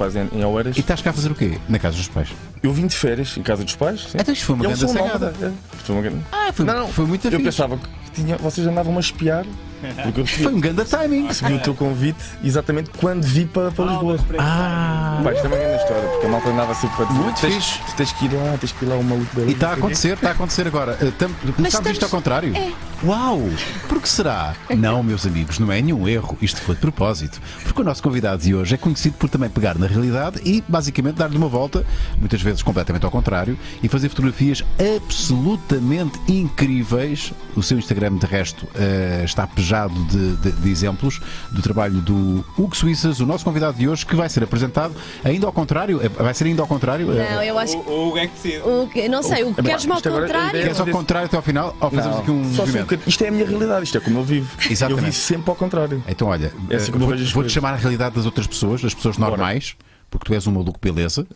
pais em, em Oeiras. E estás cá a fazer o quê? Na casa dos pais? Eu vim de férias em casa dos pais. Sim. Então isto foi uma grande sacada. é. Foi uma grande- Ah, foi, Não, não, foi muito Eu pensava que tinha, vocês andavam a espiar. Porque eu Foi um grande timing. recebi o teu convite exatamente quando vi para, para Lisboa. Ah, Pá, isto é uma grande história, porque a malta andava sempre para dizer Muito tens, fixe. tu tens que ir lá, tens que ir lá ao maluco da e está a acontecer, está a acontecer agora. Uh, tam- Começámos estamos- isto ao contrário? É. Uau! Por que será? Não, meus amigos, não é nenhum erro. Isto foi de propósito. Porque o nosso convidado de hoje é conhecido por também pegar na realidade e basicamente dar-lhe uma volta, muitas vezes completamente ao contrário, e fazer fotografias absolutamente incríveis. O seu Instagram, de resto, uh, está pejado de, de- de exemplos do trabalho do Hugo Suíças, o nosso convidado de hoje, que vai ser apresentado ainda ao contrário. Eh, Vai ser ainda ao contrário? Não, Eh, eu acho que. O Hugo é que decide. O que, não sei, o que queres-me ao isto agora- a contrário? Queres ao contrário até ao final ou fazemos aqui um Só se movimento? bocadinho- isto é a minha realidade, isto é como eu vivo. Exatamente. Eu vivo sempre ao contrário. Então, olha, É assim vou- vou-te chamar a realidade das outras pessoas, das pessoas normais, porque tu és um maluco beleza,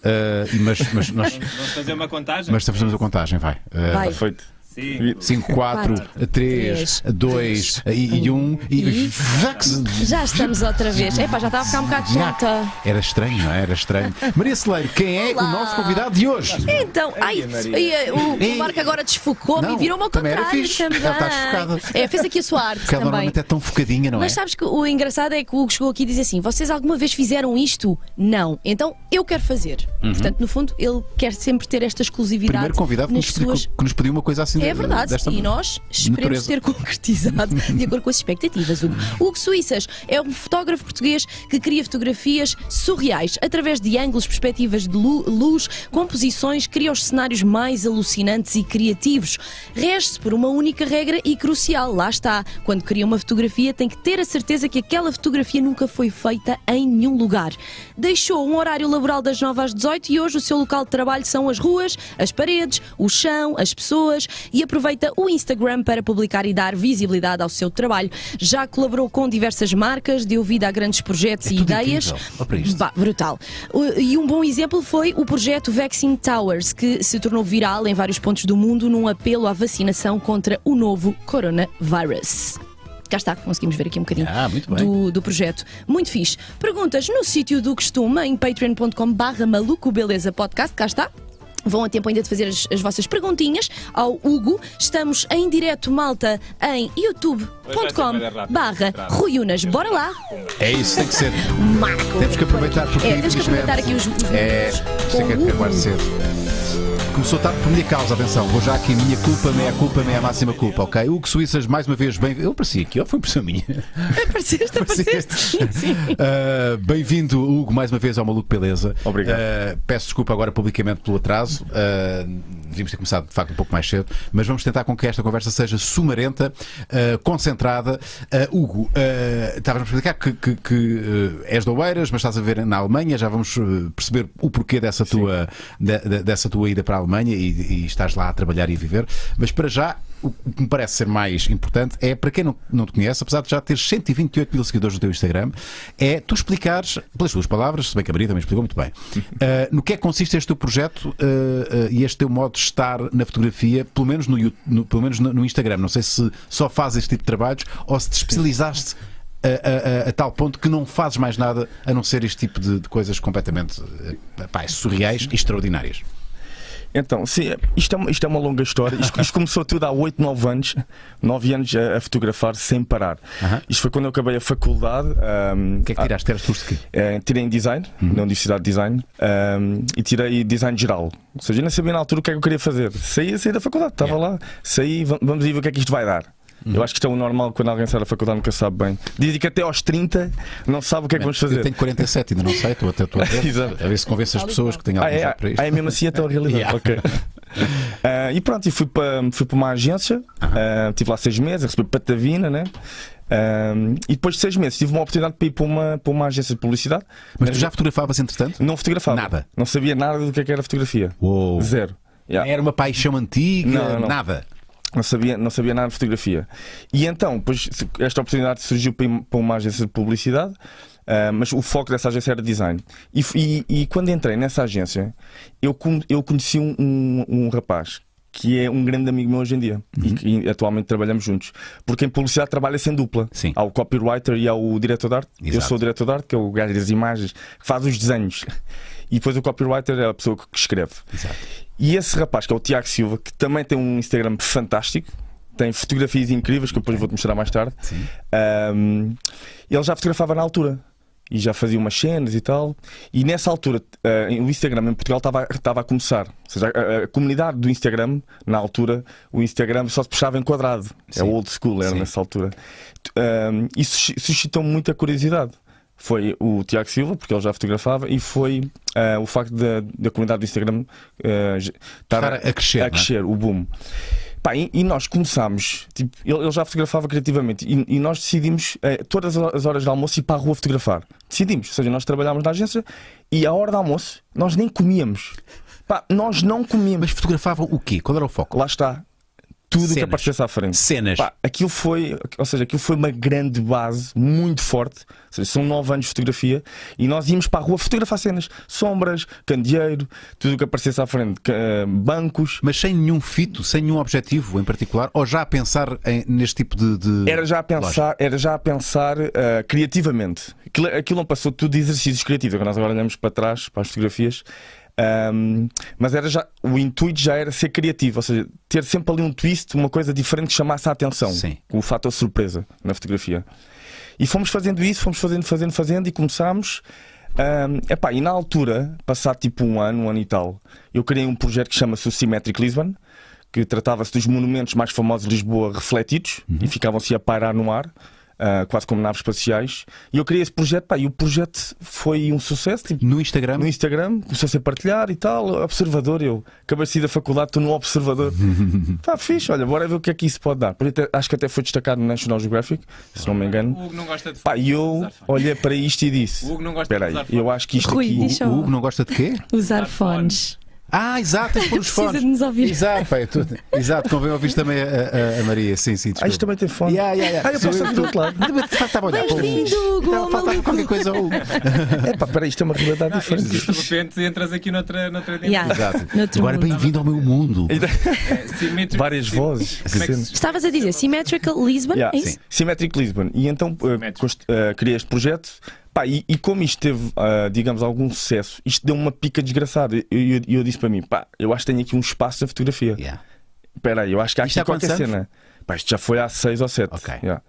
e mas, mas nós Vamos fazer uma contagem? mas fazemos a contagem, vai. Eh, Vai. Está feito. Sim. 5, 4, 3, três, 2 e 1 e. Já estamos outra vez. Epá, já estava a ficar um bocado chata. Era estranho, não é? Era estranho. Maria Celeiro, quem é Olá. o nosso convidado de hoje? Então, ai, ai, o, Ei. o Marco agora desfocou-me e virou-me ao também era contrário fixe. também. Ela está desfocada. É, fez aqui a sua arte Porque ela também. normalmente é tão focadinha, não é? Mas sabes que o engraçado é que o Hugo chegou aqui e disse assim: vocês alguma vez fizeram isto? Não. Então eu quero fazer. Portanto, no fundo, ele quer sempre ter esta exclusividade Uhum. Primeiro convidado que nos, suas. que nos pediu uma coisa assim É de- verdade, desta e nós esperemos natureza. ter concretizado de acordo com as expectativas. Hugo. Hugo Suíças é um fotógrafo português que cria fotografias surreais através de ângulos, perspectivas de lu- luz, composições, cria os cenários mais alucinantes e criativos. Rege-se por uma única regra e crucial, lá está. Quando cria uma fotografia, tem que ter a certeza que aquela fotografia nunca foi feita em nenhum lugar. Deixou um horário laboral das 9 às 18 e hoje o seu local de trabalho são as ruas, as paredes, o chão, as pessoas e aproveita o Instagram para publicar e dar visibilidade ao seu trabalho. Já colaborou com diversas marcas, deu vida a grandes projetos e tudo ideias. Bah, brutal. E um bom exemplo foi o projeto Vaccine Towers, que se tornou viral em vários pontos do mundo num apelo à vacinação contra o novo coronavírus. Cá está, conseguimos ver aqui um bocadinho Ah, do, do projeto. Muito fixe. Perguntas no sítio do costume, em patreon.com barra maluco beleza podcast, cá está. Vão a tempo ainda de fazer as, as vossas perguntinhas ao Hugo. Estamos em direto, malta, em youtube.com barra Rui Unas. Bora lá! É isso, tem que ser. Marco! Temos que aproveitar porque É, temos que aproveitar aqui os, os É, minutos isto é com que Começou tarde por minha causa, atenção. Vou já aqui, minha culpa, meia culpa, meia máxima culpa, ok? Hugo Suíças, mais uma vez, bem. Eu apareci aqui, ó, foi impressão minha. Apareceste, apareceste. Sim, sim. Uh, Bem-vindo, Hugo, mais uma vez ao Maluco Beleza. Obrigado. Uh, peço desculpa agora publicamente pelo atraso. Uh, devíamos ter começado de facto um pouco mais cedo, mas vamos tentar com que esta conversa seja sumarenta, uh, concentrada. Uh, Hugo, uh, estávamos a explicar que, que, que, uh, és de Oeiras, mas estás a ver na Alemanha. Já vamos uh, perceber o porquê dessa tua, de- de- dessa tua ida para a Alemanha e, e estás lá a trabalhar e a viver. Mas para já. O que me parece ser mais importante é, para quem não, não te conhece, apesar de já ter 128 mil seguidores no teu Instagram, é tu explicares, pelas tuas palavras, se bem que a Maria também explicou muito bem, uh, no que é que consiste este teu projeto uh, uh, e este teu modo de estar na fotografia, pelo menos no, no- pelo menos no, no Instagram. Não sei se só fazes este tipo de trabalhos ou se te especializaste a, a- a- a tal ponto que não fazes mais nada a não ser este tipo de, de coisas completamente pá, surreais e extraordinárias. Então, sim, isto é, uma- isto é uma longa história. Isto, isto começou tudo há 8, 9 anos, 9 anos a, a fotografar sem parar. Aham. Isto foi quando eu acabei a faculdade. O que é que tiraste? Tiraste curso de quê? eh, tirei em design, na Universidade de Design, ahm, e tirei design geral. Ou seja, eu nem sabia na altura o que é que eu queria fazer. Saí, saí da faculdade, estava lá, saí, va- vamos ver o que é que isto vai dar. Eu acho que isto é o normal quando alguém sai da faculdade nunca sabe bem. Dizem que até aos 30 não sabe o que é que vamos fazer. Eu tenho 47, ainda não sei, estou até estou a ver. Exato. A ver se convence as pessoas que têm Ah, algum é, para isto. ah, é mesmo assim então a realidade. Yeah. Ok. Ah, e pronto, e fui para, fui para uma agência, ah, estive lá seis meses, recebi patavina, né? Ah, e depois de seis meses tive uma oportunidade para ir para uma, para uma agência de publicidade. Mas tu já fotografavas entretanto? Não fotografava. Nada. Não sabia nada do que, é que era fotografia. Uou. Zero. Yeah. Era uma paixão antiga, Não, não. nada. Não sabia, não sabia nada de fotografia. E então, depois, esta oportunidade surgiu para uma agência de publicidade, ah, mas o foco dessa agência era design. E, e- e quando entrei nessa agência, eu, eu conheci um, um- um rapaz que é um grande amigo meu hoje em dia e que atualmente trabalhamos juntos. Porque em publicidade trabalha-se em dupla. Sim. Há o copywriter e há o diretor de arte. Eu Exato. sou o diretor de arte, que é o gajo das imagens, que faz os desenhos. E depois o copywriter é a pessoa que escreve. Exato. E esse rapaz, que é o Tiago Silva, que também tem um Instagram fantástico, tem fotografias incríveis que eu depois vou-te mostrar mais tarde. Um, ele já fotografava na altura e já fazia umas cenas e tal. E nessa altura, uh, o Instagram em Portugal estava a começar. Ou seja, a, a comunidade do Instagram, na altura, o Instagram só se puxava em quadrado. É Sim. old school, era Sim. nessa altura. Um, isso susci- suscitou muita curiosidade. Foi o Tiago Silva, porque ele já fotografava, e foi uh, o facto da, da comunidade do Instagram uh, estar Estar a crescer, não é? a crescer, o boom. Pá, e, e nós começámos, tipo, ele, ele já fotografava criativamente e, e nós decidimos, eh, todas as horas de almoço, ir para a rua fotografar. Decidimos, ou seja, nós trabalhámos na agência e à hora de almoço nós nem comíamos. Pá, nós não comíamos. Mas fotografavam o quê? Qual era o foco? Lá está. Tudo o que Cenas. aparecesse à frente. Cenas. Pá, aquilo foi, ou seja, aquilo foi uma grande base, muito forte. Ou seja, são nove anos de fotografia e nós íamos para a rua fotografar cenas, sombras, candeeiro, tudo o que aparecesse à frente, eh, bancos. Mas sem nenhum fito, sem nenhum objetivo em particular, ou já a pensar em- neste tipo de. de- Era já a pensar, era já a pensar eh, criativamente. Aquilo, aquilo não passou tudo de exercícios criativos. Agora nós agora olhamos para trás, para as fotografias. Ahm, mas era já, o intuito já era ser criativo, ou seja, ter sempre ali um twist, uma coisa diferente que chamasse a atenção. Sim. O fator surpresa na fotografia. E fomos fazendo isso, fomos fazendo, fazendo, fazendo e começámos. ahm, epá, e na altura, passado tipo um ano, um ano e tal, eu criei um projeto que chama-se o Symmetric Lisbon, que tratava-se dos monumentos mais famosos de Lisboa refletidos e ficavam-se a pairar no ar. Ah, quase como naves espaciais, e eu criei esse projeto, pá, e o projeto foi um sucesso. Tipo, No Instagram? no Instagram, começou a ser partilhar e tal. Observador, eu acabei de sair da faculdade, estou no Observador. Pá, fixe, olha, bora ver o que é que isso pode dar. Até- acho que até foi destacado no National Geographic, se não me O engano. Hugo não gosta de Pá, e eu olhei para isto e disse: O Hugo não gosta Espera de aí, usar fones. eu acho que isto Rui, aqui. só. O Hugo não gosta de quê? Usar Usar fones. Ah, exato, tens de pôr os Precisa fones. de nos ouvir. Exato, pai, tu- exato, convém ouvir também a, a- a Maria. Sim, sim, Ah, isto também tem fone. Yeah, yeah, yeah. Ah, eu posso estar do outro lado. De facto, estava a olhar para o Hugo, Estava a faltar maluco. qualquer coisa ao Hugo. É pá, peraí, isto é uma realidade diferente. de repente entras aqui noutra, noutra dimensão. Yeah. Exato. Noutro Agora, bem-vindo ao meu mundo. É. Várias vozes. É Estavas a dizer Symmetrical Lisbon, Yeah, é isso? sim. Symmetric Lisbon. E então uh, const- uh, criei este projeto. Pá, e, e como isto teve, uh, digamos, algum sucesso, isto deu uma pica desgraçada. E eu, eu, eu disse para mim: pá, eu acho que tenho aqui um espaço na fotografia. Yeah. Espera aí, eu acho que há Isto aqui qualquer anos? cena. Pá, isto já foi há seis ou sete. Ok. Yeah.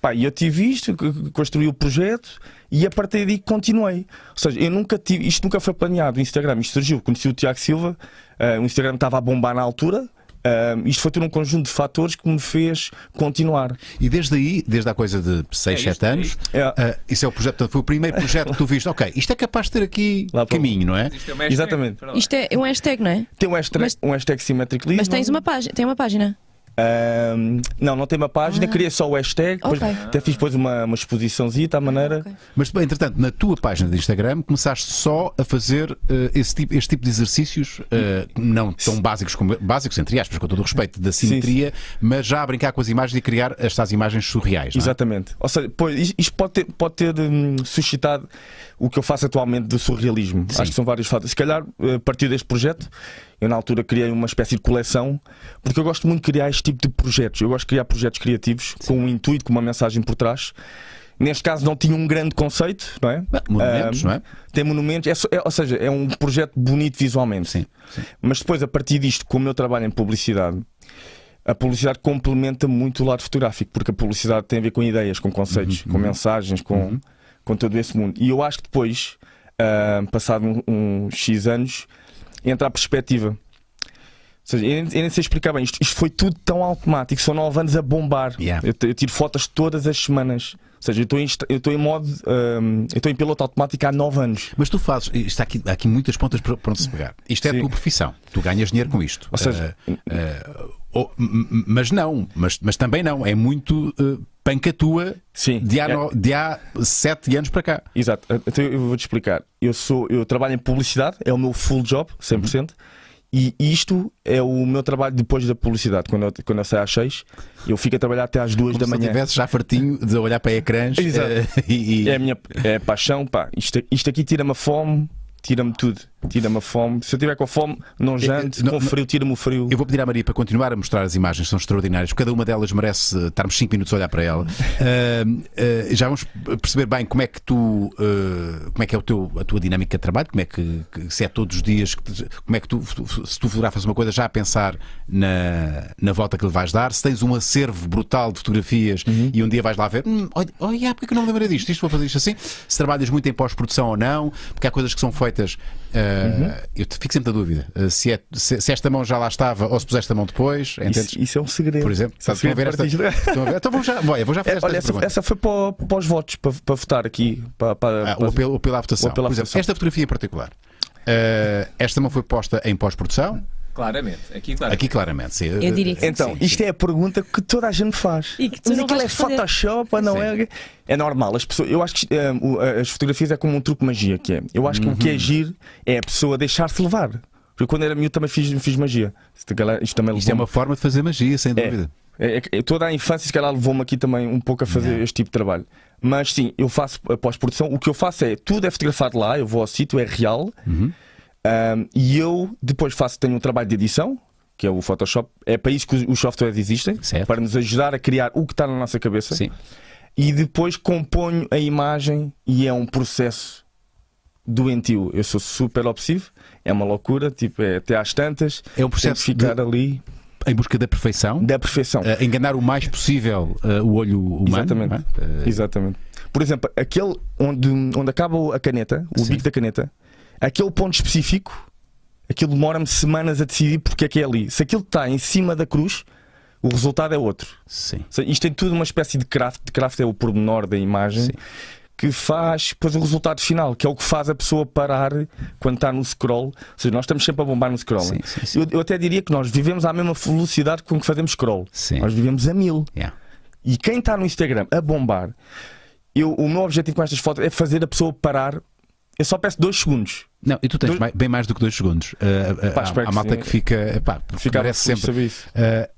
Pá, e eu tive isto, construí o projeto e a partir daí continuei. Ou seja, eu nunca tive, isto nunca foi planeado. O Instagram, isto surgiu. Conheci o Tiago Silva, uh, o Instagram estava a bombar na altura. Uh, isto foi tudo um conjunto de fatores que me fez continuar. E desde aí, desde há coisa de 6, É 7 isto, é anos. É. ah, isso é o projeto, foi o primeiro projeto que tu viste. Ok, isto é capaz de ter aqui caminho, não é? Isto é hashtag. Exatamente. Isto é um hashtag, não é? Tem um hashtag, Mas- um hashtag Symmetric Lisbon. Mas tens uma página. Tem uma página. Ahm, não, não tem uma página, Ah. criei só o hashtag, depois Ok. até fiz depois uma, uma exposiçãozinha à maneira. Ok. Mas, bem, entretanto, na tua página de Instagram começaste só a fazer eh, esse tipo, este tipo de exercícios, eh, não tão básicos como básicos, entre aspas, com todo o respeito, da simetria, mas já a brincar com as imagens e criar estas imagens surreais. não é? Exatamente. Ou seja, pois, isto- pode ter, pode ter hum, suscitado o que eu faço atualmente do surrealismo. Sim. Acho que são vários fatores. Se calhar, eh, a partir deste projeto, eu na altura criei uma espécie de coleção, porque eu gosto muito de criar este tipo de projetos. Eu gosto de criar projetos criativos com um intuito, com uma mensagem por trás. Neste caso não tinha um grande conceito, não é? Monumentos, Ahm, não é? Tem monumentos, é é- ou seja, é um projeto bonito visualmente. Sim, sim. Mas depois, a partir disto, como eu trabalho em publicidade, a publicidade complementa muito o lado fotográfico, porque a publicidade tem a ver com ideias, com conceitos, com mensagens, com, com todo esse mundo. E eu acho que depois, ah, passado um, um X anos, entra a perspectiva. Ou seja, eu nem, eu nem sei explicar bem, isto, isto foi tudo tão automático, são nove anos a bombar. Yeah. Eu, eu tiro fotos todas as semanas. Ou seja, eu estou em, eu estou em modo. ah, eu estou em piloto automático há nove anos. Mas tu fazes, isto há aqui, há aqui muitas pontas para para onde se pegar. Isto é a Sim. tua profissão. Tu ganhas dinheiro com isto. Ou seja, Ah, ah, oh, mas não, mas, mas também não. É muito uh, panca tua Sim. de há, É- no- de há sete anos para cá. Exato, então eu vou-te explicar. Eu, sou, eu trabalho em publicidade, é o meu full job, 100%. E isto é o meu trabalho depois da publicidade. Quando eu, quando eu saio às 6, eu fico a trabalhar até às 2 Como da se manhã. estivesse já fartinho de olhar para ecrãs Exato. eh, e, e- É a minha é a paixão, pá. Isto, isto aqui tira-me a fome, tira-me tudo. Tira-me a fome. Se eu tiver com fome, não janto. não- com frio, tira-me o frio. Eu vou pedir à Maria para continuar a mostrar as imagens, são extraordinárias. Cada uma delas merece uh, estarmos 5 minutos a olhar para ela. Uh, uh, já vamos perceber bem como é que tu, uh, como é que é o teu, a tua dinâmica de trabalho, como é que, se é todos os dias, como é que tu, se tu fotografas uma coisa já a pensar na, na volta que lhe vais dar, se tens um acervo brutal de fotografias e um dia vais lá ver, hum, olha, olha, porque é eu não lembrei disto? Isto vou fazer isto assim. Se trabalhas muito em pós-produção ou não, porque há coisas que são feitas. Uh, Eu fico sempre na dúvida uh, se, é- se- se esta mão já lá estava ou se puseste a mão depois. Isso, isso é um segredo. Por exemplo, Isso é um estão a ver segredo esta. a ver? Então vou já, olha, vou já fazer É, esta Olha, essa, essa foi para, para os votos, para, para votar aqui. Para, para, Ah, o, apelo, o apelo à votação. Apelo à Por exemplo, votação. esta fotografia em particular. uh, esta mão foi posta em pós-produção, Claramente. Aqui, claro. aqui claramente. sim. Eu diria que Então, Sim, isto é a pergunta que toda a gente faz. E que tu Mas não aquilo é responder. Photoshop ou não é? É normal. As pessoas, eu acho que eh, o- as fotografias é como um truque de magia que é. Eu acho que o que Uhum. é giro é a pessoa deixar-se levar. Porque quando era miúdo também fiz, fiz magia. Isto, galera, isto também Isto é uma forma de fazer magia, sem dúvida. É, é que toda a infância, se calhar, levou-me aqui também um pouco a fazer Yeah. este tipo de trabalho. Mas sim, eu faço a pós-produção. O que eu faço é tudo é fotografado lá, eu vou ao sítio, é real. Uhum. Um, e eu depois faço, tenho um trabalho de edição, que é o Photoshop. É para isso que os, softwares existem, Certo. para nos ajudar a criar o que está na nossa cabeça. Sim. E depois componho a imagem e é um processo doentio. Eu sou super obsessivo, é uma loucura, tipo, é até às tantas. É um processo ficar de- ali Em busca da perfeição, da perfeição. uh, enganar o mais possível uh, o olho humano. Exatamente. é? Uh, Exatamente. Por exemplo, aquele onde, onde acaba a caneta, o Sim. bico da caneta, aquele ponto específico, aquilo demora-me semanas a decidir porque é que é ali. Se aquilo está em cima da cruz, o resultado é outro. sim. Isto tem tudo uma espécie de craft. De craft é o pormenor da imagem. Sim. Que faz depois o resultado final, que é o que faz a pessoa parar quando está no scroll. Ou seja, nós estamos sempre a bombar no scroll. Sim, né? sim. Eu, eu até diria que nós vivemos à mesma velocidade com que fazemos scroll. Sim. Nós vivemos a mil. Yeah. E quem está no Instagram a bombar, eu, o meu objetivo com estas fotos é fazer a pessoa parar. Eu só peço dois segundos. Não, e tu tens Dois- mai- bem mais do que dois segundos. Uh, uh, Pá, há, há que malta sim. que fica. Pá, merece de sempre. Uh,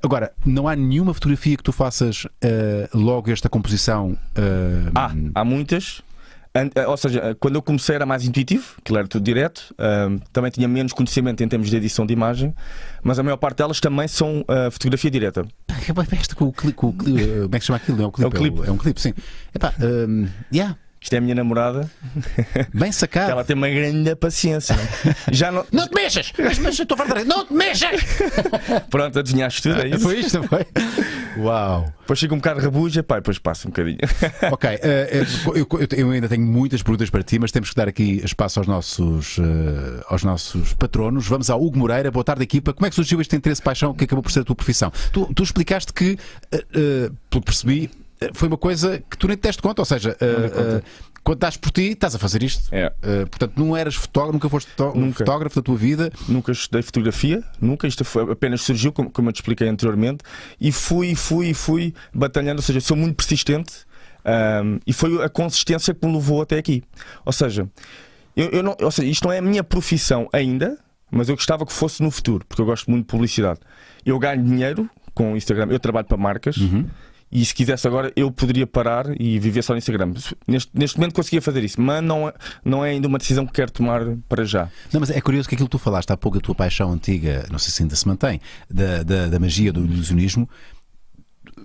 agora, não há nenhuma fotografia que tu faças uh, logo esta composição. uh, Ah, há muitas. Ou seja, quando eu comecei era mais intuitivo, aquilo era tudo direto, também tinha menos conhecimento em termos de edição de imagem, mas a maior parte delas também são ah, fotografia direta. Pá, Esta com o clipe. Uh, como é que se chama aquilo? É um clipe. É um clipe. É um clipe, sim. Epá, um, yeah, Isto é a minha namorada, bem sacado. ela tem uma grande paciência. Já não. Não te mexas! Mas, mas eu estou rir. Não te mexas! Pronto, adivinhaste tudo, é isso? Foi isto, foi? Uau! Depois fica um bocado rabuja, pá, depois passa um bocadinho. Ok, eh, eu, eu- eu ainda tenho muitas perguntas para ti, mas temos que dar aqui espaço aos nossos, eh, aos nossos patronos. Vamos ao Hugo Moreira, boa tarde, equipa. Como é que surgiu este interesse, paixão que acabou por ser a tua profissão? Tu, tu explicaste que, eh, pelo que percebi, foi uma coisa que tu nem te deste conta, ou seja, eh, eh, quando estás por ti, estás a fazer isto. É. Eh, portanto, não eras fotógrafo, nunca foste Nunca. fotógrafo da tua vida. nunca estudei fotografia, nunca, isto foi, apenas surgiu, como, como eu te expliquei anteriormente, e fui, fui, fui batalhando, ou seja, sou muito persistente ahm, e foi a consistência que me levou até aqui. Ou seja, eu, eu não, ou seja, isto não é a minha profissão ainda, mas eu gostava que fosse no futuro, porque eu gosto muito de publicidade. Eu ganho dinheiro com o Instagram, eu trabalho para marcas. E se quisesse agora, eu poderia parar e viver só no Instagram. Neste, neste momento conseguia fazer isso, mas não é, não é ainda uma decisão que quero tomar para já. Não, mas é curioso que aquilo que tu falaste há pouco, a tua paixão antiga, não sei se ainda se mantém, da, da, da magia, do ilusionismo.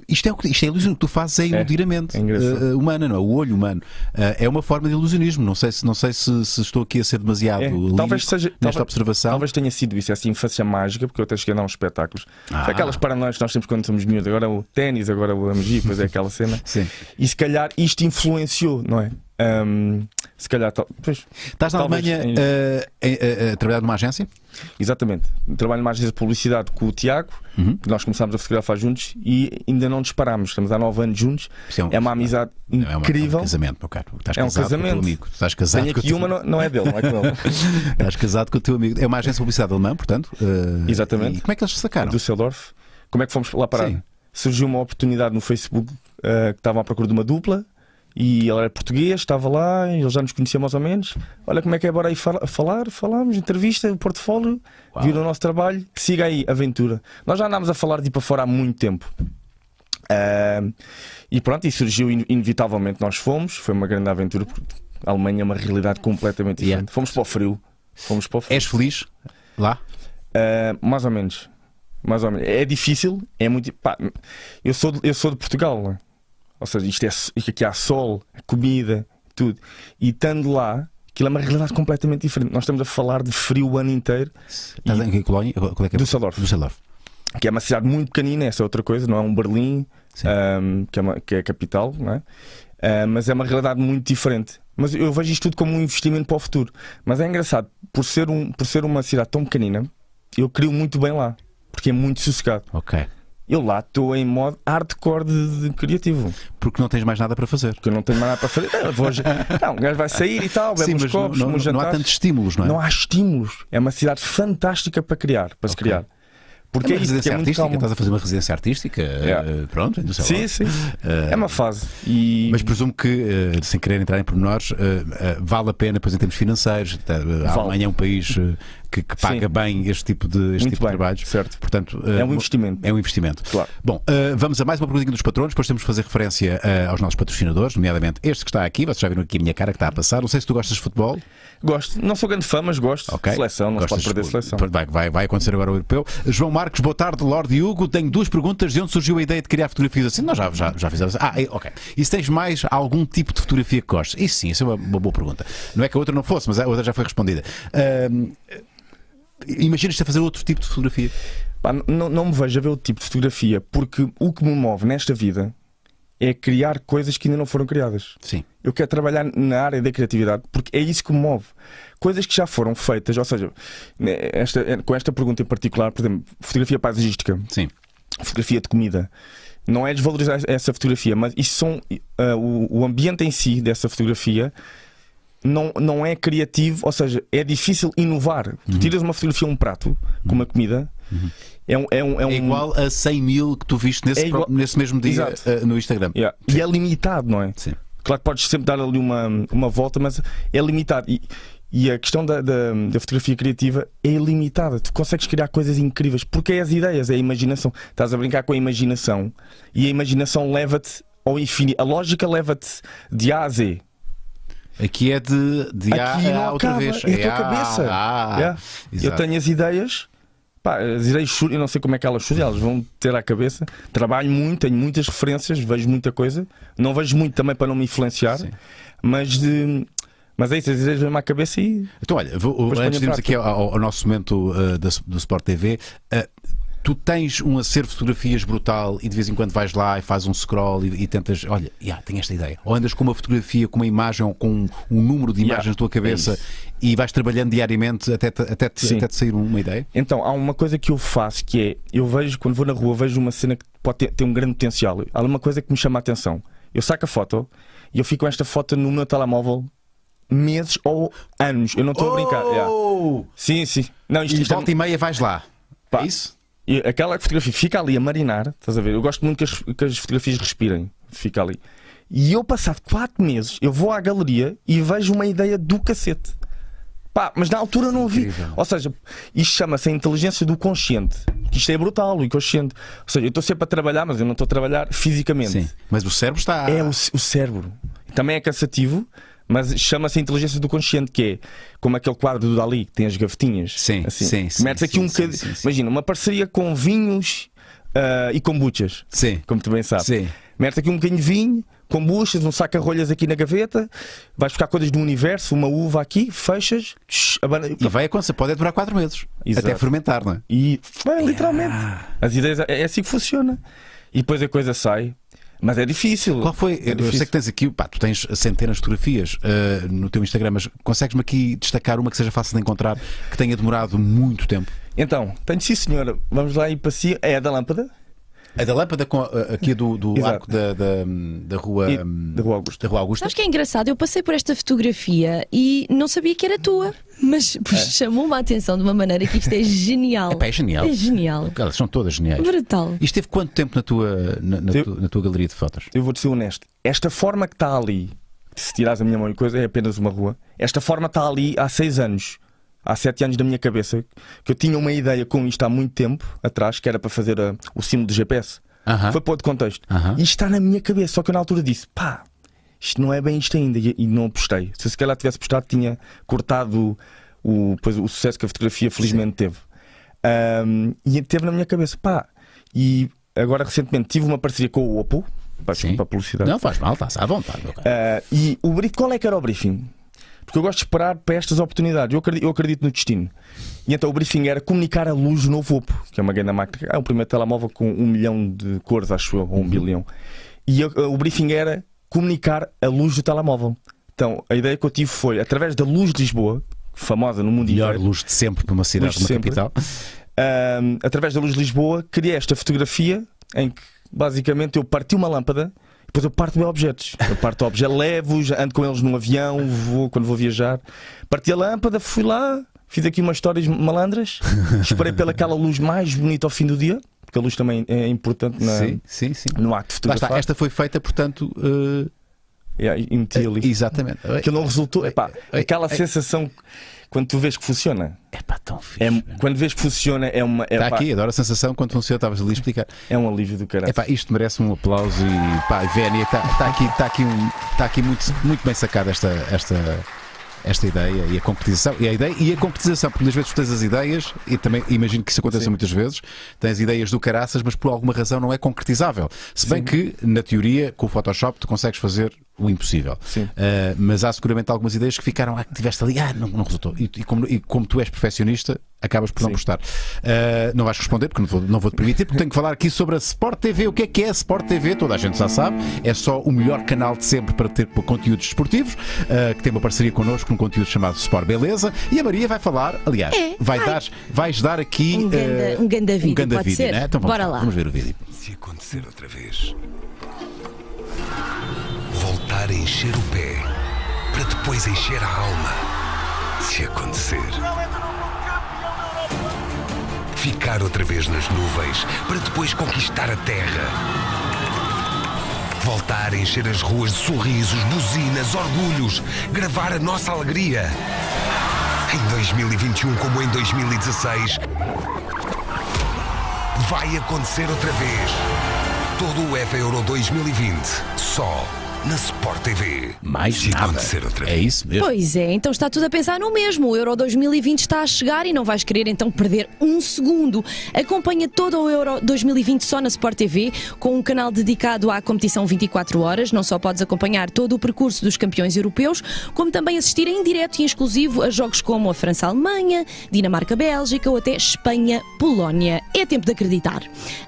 Isto é, isto é ilusão que tu fazes é iludir a mente é engraçado. eh, humana, não é? O olho humano. Eh, é uma forma de ilusionismo. Não sei se, não sei se, se estou aqui a ser demasiado É, talvez seja- nesta talvez- observação. Talvez tenha sido isso, essa infância mágica, porque eu até cheguei a dar uns espetáculos. Ah. Aquelas paranoias que nós temos quando somos miúdos, agora o ténis, agora o magia, depois é aquela cena. Sim. E se calhar isto influenciou, não é? Ahm, se calhar, tal- pois, Estás na talvez Alemanha em- em- eh, a trabalhar numa agência? exatamente. Trabalho numa agência de publicidade com o Tiago, Uhum. que nós começámos a fotografar juntos e ainda não disparámos. Estamos há nove anos juntos. Isso É uma amizade Não, é uma- É um incrível. casamento, meu caro. Estás É um casado com o teu casamento. amigo. Estás casado Tenho aqui teu- uma, não, não é dele, não é com ele. Estás casado com o teu amigo. É uma agência de publicidade alemã, portanto. eh, Exatamente. E como é que eles se sacaram? Düsseldorf. Como é que fomos lá parar? Sim. Surgiu uma oportunidade no Facebook eh, que estavam à procura de uma dupla e ele era português, estava lá, ele já nos conhecia mais ou menos. Olha como é que é, bora aí fala- falar, falámos, entrevista, o portfólio, Uau. viram o nosso trabalho, siga aí, aventura. Nós já andámos a falar de ir para fora há muito tempo. Ah, e pronto, e surgiu in- inevitavelmente, nós fomos, foi uma grande aventura, porque a Alemanha é uma realidade completamente diferente. Yeah. Fomos para o frio. Fomos para o Futuro. És feliz lá? Uh, mais ou menos. Mais ou menos. É difícil, é muito. Pá, eu, sou de, eu sou de Portugal, né? Ou seja, isto é, isto aqui há sol, comida, tudo. E estando lá, aquilo é uma realidade completamente diferente. Nós estamos a falar de frio o ano inteiro. Estás E- em que colónia? Qual é que é? Düsseldorf. Düsseldorf. que é uma cidade muito pequenina, essa é outra coisa, não é um Berlim, ahm, que, é uma- que é a capital, não é? Ah, mas é uma realidade muito diferente. Mas eu vejo isto tudo como um investimento para o futuro. Mas é engraçado, por ser, um, por ser uma cidade tão pequenina, eu crio muito bem lá, porque é muito sossegado. Ok. Eu lá estou em modo hardcore de, de criativo, Porque não tens mais nada para fazer. porque eu não tenho mais nada para fazer. Não, vou, não, o gajo vai sair e tal, bebe uns copos, não, não, não há tantos estímulos, não é? Não há estímulos. É uma cidade fantástica para criar, para se criar. Porque Uma é isso, que residência é artística, calmo. estás a fazer uma residência artística, Yeah. eh, pronto, em Düsseldorf. Sim, sim. Eh, É uma fase. E... Mas presumo que, eh, sem querer entrar em pormenores, eh, eh, vale a pena, pois em termos financeiros. tá, eh, A Vale. Alemanha é um país eh, que, que paga Sim. bem este tipo de, este Muito tipo de bem, trabalhos. certo. Portanto, eh, É um investimento. É um investimento. Claro. Bom, eh, vamos a mais uma perguntinha dos patronos, depois temos de fazer referência eh, aos nossos patrocinadores, nomeadamente este que está aqui. Vocês já viram aqui a minha cara que está a passar. Não sei se tu gostas de futebol. Gosto. Não sou grande fã, mas gosto. Ok. Seleção, não se Gostas pode perder de- seleção. Vai, vai, vai acontecer agora o europeu. João Marcos, boa tarde, Lorde Hugo. Tenho duas perguntas. De onde surgiu a ideia de criar fotografias assim? Nós já, já, já fizemos. Ah, é, ok. E se tens mais algum tipo de fotografia que gostes? Isso sim, isso é uma, uma boa pergunta. Não é que a outra não fosse, mas a outra já foi respondida. Ahm, Imaginas-te a fazer outro tipo de fotografia? Pá, não, não me vejo a ver o tipo de fotografia, porque o que me move nesta vida é criar coisas que ainda não foram criadas. Sim. Eu quero trabalhar na área da criatividade porque é isso que me move. Coisas que já foram feitas, ou seja, né, esta, com esta pergunta em particular, por exemplo, fotografia paisagística, Sim. fotografia de comida. Não é desvalorizar essa fotografia, mas isso são ah, o, o ambiente em si dessa fotografia não, não é criativo, ou seja, é difícil inovar. Uhum. Tu tiras uma fotografia a um prato com uma comida, é um. É, um, é um É igual a 100 mil que tu viste nesse, É igual- pro- nesse mesmo dia eh, no Instagram. Yeah. E é limitado, não é? Sim. Claro que podes sempre dar ali uma, uma volta, mas é limitado. E, e a questão da, da, da fotografia criativa é ilimitada. Tu consegues criar coisas incríveis porque é as ideias, é a imaginação. Estás a brincar com a imaginação e a imaginação leva-te ao infinito. A lógica leva-te de A a Z. Aqui é de, de A Aqui a não outra acaba, vez. é a tua A, cabeça. A, Yeah. Eu Exato. tenho as ideias. Pá, as ideias surgem, eu não sei como é que elas surgem, elas vão ter à cabeça. Trabalho muito, tenho muitas referências, vejo muita coisa. Não vejo muito também para não me influenciar, Sim. mas de. Mas é isso, as ideias vêm-me à cabeça e. Então, olha, vou, antes de irmos aqui ao, ao nosso momento uh, da- do Sport TV, uh, tu tens um acervo de fotografias brutal e de vez em quando vais lá e fazes um scroll e, e tentas, olha, yeah, tenho esta ideia. Ou andas com uma fotografia, com uma imagem ou com um número de Yeah, imagens na tua é cabeça isso. e vais trabalhando diariamente até, te- até, te- até te sair uma ideia. Então, há uma coisa que eu faço que é: eu vejo, quando vou na rua, vejo uma cena que pode ter, ter um grande potencial. Há uma coisa que me chama a atenção. Eu saco a foto e eu fico com esta foto no meu telemóvel meses ou anos. Eu não estou a brincar. yeah. Oh! Sim, sim. Não, isto, E isto é- volta e meia vais lá. Pá. É isso? E aquela fotografia fica ali a marinar, estás a ver? Eu gosto muito que as, que as fotografias respirem, fica ali. E eu, passado 4 meses, eu vou à galeria e vejo uma ideia do cacete. Pá, mas na altura não vi. Incrível. Ou seja, isto chama-se a inteligência do consciente. Isto é brutal, o inconsciente. Ou seja, eu estou sempre a trabalhar, mas eu não estou a trabalhar fisicamente. Sim. Mas o cérebro está. É o, o cérebro. Também é cansativo, mas chama-se inteligência do consciente, que é como aquele quadro do Dali, que tem as gavetinhas. Sim, assim. sim, sim, Metes aqui sim, um bocadinho. Imagina, uma parceria com vinhos ah, e kombuchas, Sim. como tu bem sabes. Sim. Metes aqui um bocadinho de vinho, kombuchas, um saca-rolhas aqui na gaveta, vais buscar coisas do universo, uma uva aqui, fechas, tsh, abana- E vai acontecer, pode durar 4 meses. Exato. Até fermentar, não é? e vai, literalmente. As ideias, é é assim que funciona. E depois a coisa sai. Mas é difícil. Qual foi? É eu sei que tens aqui, pá, tu tens centenas de fotografias uh, no teu Instagram, mas consegues-me aqui destacar uma que seja fácil de encontrar, que tenha demorado muito tempo? Então, tenho sim, senhora. Vamos lá e passeio. É a da lâmpada. A da lâmpada com, aqui do, do Exato. arco da, da, da rua E- hum, da Rua Augusta. da Rua Augusta. Sabes que é engraçado? Eu passei por esta fotografia e não sabia que era tua, mas chamou-me a atenção de uma maneira que isto é genial. Epá, é genial. É genial. Elas são todas geniais. Brutal. Isto teve quanto tempo na tua, na, na Eu- tu- na tua galeria de fotos? Eu vou-te ser honesto. Esta forma que está ali, se tirares a minha mão e coisa, é apenas uma rua. Esta forma está ali há seis anos. Há sete anos da minha cabeça. Que eu tinha uma ideia com isto há muito tempo atrás, que era para fazer ah, o símbolo do GPS. Foi para outro contexto. Aham. E está na minha cabeça. Só que eu na altura disse: pá, isto não é bem isto ainda. E, e não apostei. Se eu se calhar tivesse apostado, tinha cortado o, depois, o sucesso que a fotografia felizmente teve. Um, e teve na minha cabeça, pá, e agora recentemente tive uma parceria com o Oppo, para, Sim. a publicidade. Não faz mal, está-se à vontade, meu caro. Uh, e o brief, qual é que era o briefing? Porque eu gosto de esperar para estas oportunidades. Eu acredito, eu acredito no destino. E então o briefing era comunicar a luz do novo Oppo, que é uma grande máquina. É o primeiro telemóvel com um milhão de cores, acho eu, ou um bilhão. E eu- o briefing era comunicar a luz do telemóvel. Então a ideia que eu tive foi, através da luz de Lisboa, famosa no mundo Melhor inteiro, luz de sempre para uma cidade, uma sempre. capital. Ahm, através da luz de Lisboa, criei esta fotografia em que basicamente eu parti uma lâmpada depois eu parto bem objetos. Eu parto objetos, levo-os, ando com eles num avião, vou quando vou viajar. Parti a lâmpada, fui lá, fiz aqui umas histórias malandras, esperei pelaquela luz mais bonita ao fim do dia, porque a luz também é importante na- Sim, sim, sim. no de fotografar. está, esta foi feita, portanto. eh, Yeah, e meti ali. exatamente. Aquilo não resultou. Epá, aquela sensação quando tu vês que funciona. É pá, tão fixe. É, quando vês que funciona, é, uma, é, Está pá, aqui, adoro a sensação quando funciona, estavas ali a explicar. é um alívio do caralho. Epá, isto merece um aplauso e pá, Vénia, está está aqui, está aqui, um, está aqui muito, muito bem sacada esta, esta, esta ideia e a concretização. E a ideia e a concretização, porque às vezes tu tens as ideias, e também imagino que isso aconteça Sim. muitas vezes, tens ideias do caraças, mas por alguma razão não é concretizável. Se bem Sim. que, na teoria, com o Photoshop tu consegues fazer o impossível. Sim. Uh, mas há seguramente algumas ideias que ficaram, ah, que tiveste ali, ah, não, não resultou. E, e como, e como tu és perfeccionista, acabas por não Sim. gostar. Uh, não vais responder, porque não vou, não vou te permitir, porque tenho que falar aqui sobre a Sport TV. O que é que é a Sport TV? Toda a gente já sabe. É só o melhor canal de sempre para ter conteúdos desportivos, uh, que tem uma parceria connosco num conteúdo chamado Sport Beleza. E a Maria vai falar, aliás, É, vai dar, vais dar aqui Um ganda- uh, um ganda vídeo, ganda pode vídeo, ser? né? Então vamos, Bora lá. vamos ver o vídeo. Se acontecer outra vez, encher o pé para depois encher a alma. Se acontecer, ficar outra vez nas nuvens para depois conquistar a terra. Voltar a encher as ruas de sorrisos, buzinas, orgulhos, gravar a nossa alegria. Em 2021, como em 2016, vai acontecer outra vez. Todo o UEFA Euro 2020, só na Sport TV. Mais Se nada. acontecer outra É vez. isso mesmo. Pois é, então está tudo a pensar no mesmo. O Euro 2020 está a chegar e não vais querer então perder um segundo. Acompanha todo o Euro 2020 só na Sport TV, com um canal dedicado à competição 24 horas. Não só podes acompanhar todo o percurso dos campeões europeus, como também assistir em direto e em exclusivo a jogos como a França-Alemanha, Dinamarca-Bélgica ou até Espanha-Polónia. É tempo de acreditar.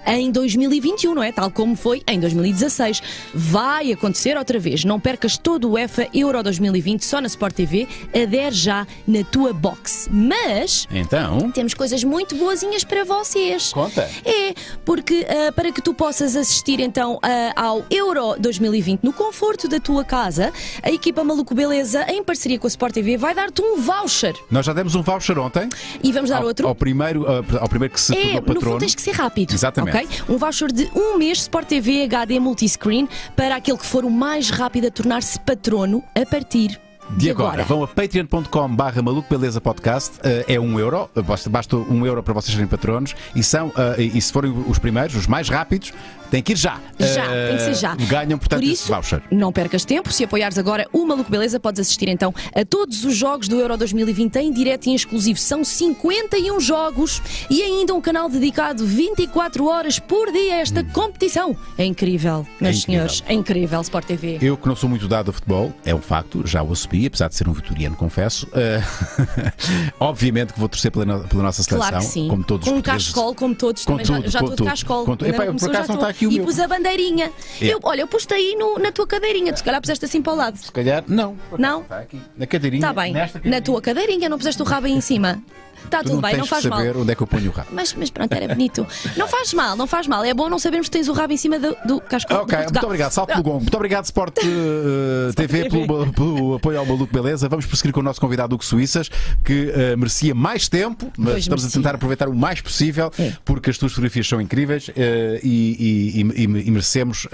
Em 2021, não é? Tal como foi em 2016. Vai acontecer outra vez. Não percas todo o UEFA Euro 2020 só na Sport TV. Adere já na tua box. Mas Então, temos coisas muito boazinhas para vocês. Conta. É, porque ah, para que tu possas assistir então ah, ao Euro 2020 no conforto da tua casa, a equipa Maluco Beleza, em parceria com a Sport TV, vai dar-te um voucher. nós já demos um voucher ontem. E vamos dar ao, outro. Ao primeiro, uh, ao primeiro que se É, tornou no fundo patrono. tens que ser rápido. Exatamente. ok? Um voucher de um mês Sport TV HD Multiscreen para aquele que for o mais rápido a tornar-se patrono a partir De agora, vão a patreon.com barra maluco beleza podcast, uh, é um euro, basta, basta um euro para vocês serem patronos e são, uh, e se forem os primeiros, os mais rápidos, têm que ir já. Já, Uh, tem que ser já. Ganham, portanto, Por isso, voucher. não percas tempo. Se apoiares agora o Maluco Beleza, podes assistir então a todos os jogos do Euro 2020 em direto e em exclusivo. São 51 jogos e ainda um canal dedicado 24 horas por dia a esta competição. É incrível, meus Hum. incrível. senhores. É incrível, Sport TV. Eu que não sou muito dado a futebol, é um facto, já o assumi, apesar de ser um vitoriano, confesso. Uh, obviamente que vou torcer pela, pela nossa seleção, Claro que sim. como todos com os um cascol, como todos. Com também já- tudo, já estou de cascol. Epá, por acaso não está estou. Aqui o E meu. pus a bandeirinha. É. Eu, olha, eu pus-te aí no- na tua cadeirinha. Tu se calhar puseste assim para o lado. Se calhar, não. Não? Está aqui, na cadeirinha. Está bem. nesta Na cadeirinha. tua cadeirinha, não puseste o rabo aí em cima. Está Tu tudo não bem, tens não faz que mal. saber onde é que eu ponho o rabo. Mas, mas pronto, era bonito. Não faz mal, não faz mal. É bom não sabermos que tens o rabo em cima do, do casco Ok, muito obrigado. Salve pelo. Muito obrigado, Sport eh, TV, pelo, pelo apoio ao Maluco Beleza. Vamos prosseguir com o nosso convidado Hugo Suíças, que eh, merecia mais tempo, mas Pois estamos merecia. a tentar aproveitar o mais possível, É. porque as tuas fotografias são incríveis eh, e, e- e- e merecemos,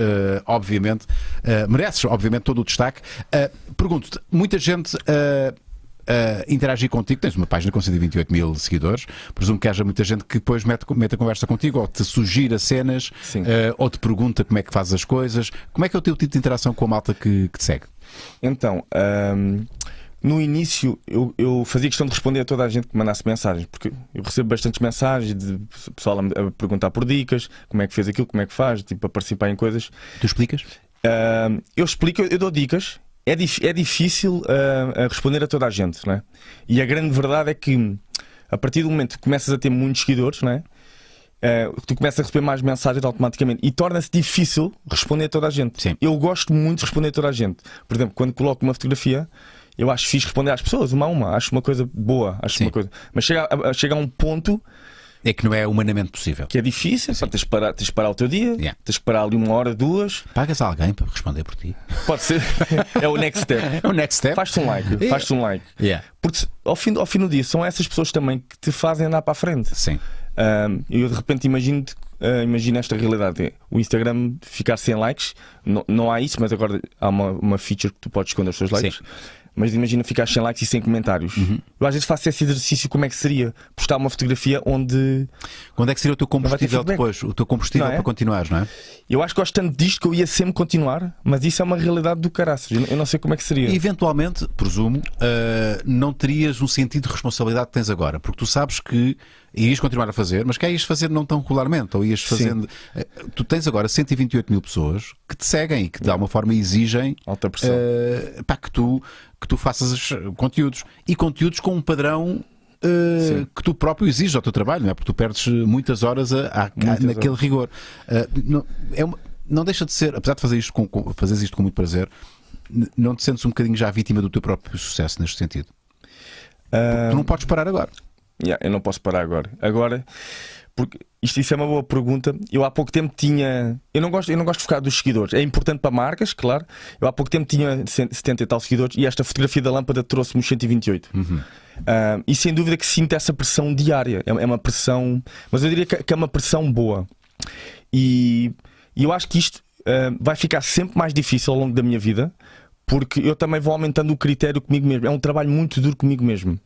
obviamente, mereces, obviamente, todo o destaque. Pergunto-te, muita gente. Eh, interagir contigo, tens uma página com 128 mil seguidores. Presumo que haja muita gente que depois mete, mete a conversa contigo ou te sugira cenas eh, ou te pergunta como é que fazes as coisas. Como é que é o teu tipo de interação com a malta que, que te segue? Então, ahm, no início eu, eu fazia questão de responder a toda a gente que mandasse mensagens, porque eu recebo bastantes mensagens de pessoal a, a perguntar por dicas, como é que fez aquilo, como é que faz, tipo, a participar em coisas. Tu explicas? Ah, eu explico, eu dou dicas. É, dif- é difícil a responder a toda a gente, não é? E a grande verdade é que a partir do momento que começas a ter muitos seguidores, não é? Ah, tu começas a receber mais mensagens automaticamente e torna-se difícil responder a toda a gente. Sim. Eu gosto muito de responder a toda a gente. Por exemplo, quando coloco uma fotografia, eu acho fixe responder às pessoas, uma a uma. Acho uma coisa boa, acho Sim. uma coisa. Mas chega a- chega a um ponto É que não é humanamente possível. que é difícil, pá, tens, de parar, tens de parar o teu dia, Yeah. tens de parar ali uma hora, duas. Pagas alguém para responder por ti? Pode ser. é o next step. É o next step. Faz-te um like, Yeah. faz-te um like. Yeah. Porque ao fim, ao fim do dia são essas pessoas também que te fazem andar para a frente. Sim. Ahm, eu de repente imagino, ah, imagino esta realidade: o Instagram ficar sem likes, não, não há isso, mas agora há uma, uma feature que tu podes esconder os teus likes. Sim. Uhum. Mas imagina ficar sem likes e sem comentários. Eu às vezes faço esse exercício: como é que seria postar uma fotografia onde Quando é que seria o teu combustível depois? O teu combustível é? para continuares, não é? eu acho que gosto tanto disto que eu ia sempre continuar, mas isso é uma realidade do caraças. Eu não- sei como é que seria. E eventualmente, presumo, ah, não terias um sentido de responsabilidade que tens agora, porque tu sabes que irias continuar a fazer, mas que ias fazer não tão regularmente, ou ias fazendo. Ah, Tu tens agora 128 mil pessoas que te seguem e que de alguma forma exigem Alta pressão. ah, pá, que, tu, que tu faças os conteúdos e conteúdos com um padrão. Sim. que tu próprio exiges ao teu trabalho, não é? Porque tu perdes muitas horas a- a- Muitas naquele horas. rigor. Ah, não, é uma- não deixa de ser, apesar de fazer isto com, com, fazeres isto com muito prazer, não te sentes um bocadinho já vítima do teu próprio sucesso neste sentido? Ah, Tu não podes parar agora. Yeah, eu não posso parar agora. Agora, porque isto isso é uma boa pergunta. Eu há pouco tempo tinha. Eu não gosto, eu não gosto de focar dos seguidores. É importante para marcas, claro. Eu há pouco tempo tinha 70 e tal seguidores e esta fotografia da lâmpada trouxe-me os 128. Ah, e sem dúvida que sinto essa pressão diária. É é uma pressão. Mas eu diria que que é uma pressão boa. E, e eu acho que isto ah, vai ficar sempre mais difícil ao longo da minha vida. Porque eu também vou aumentando o critério comigo mesmo. É um trabalho muito duro comigo mesmo.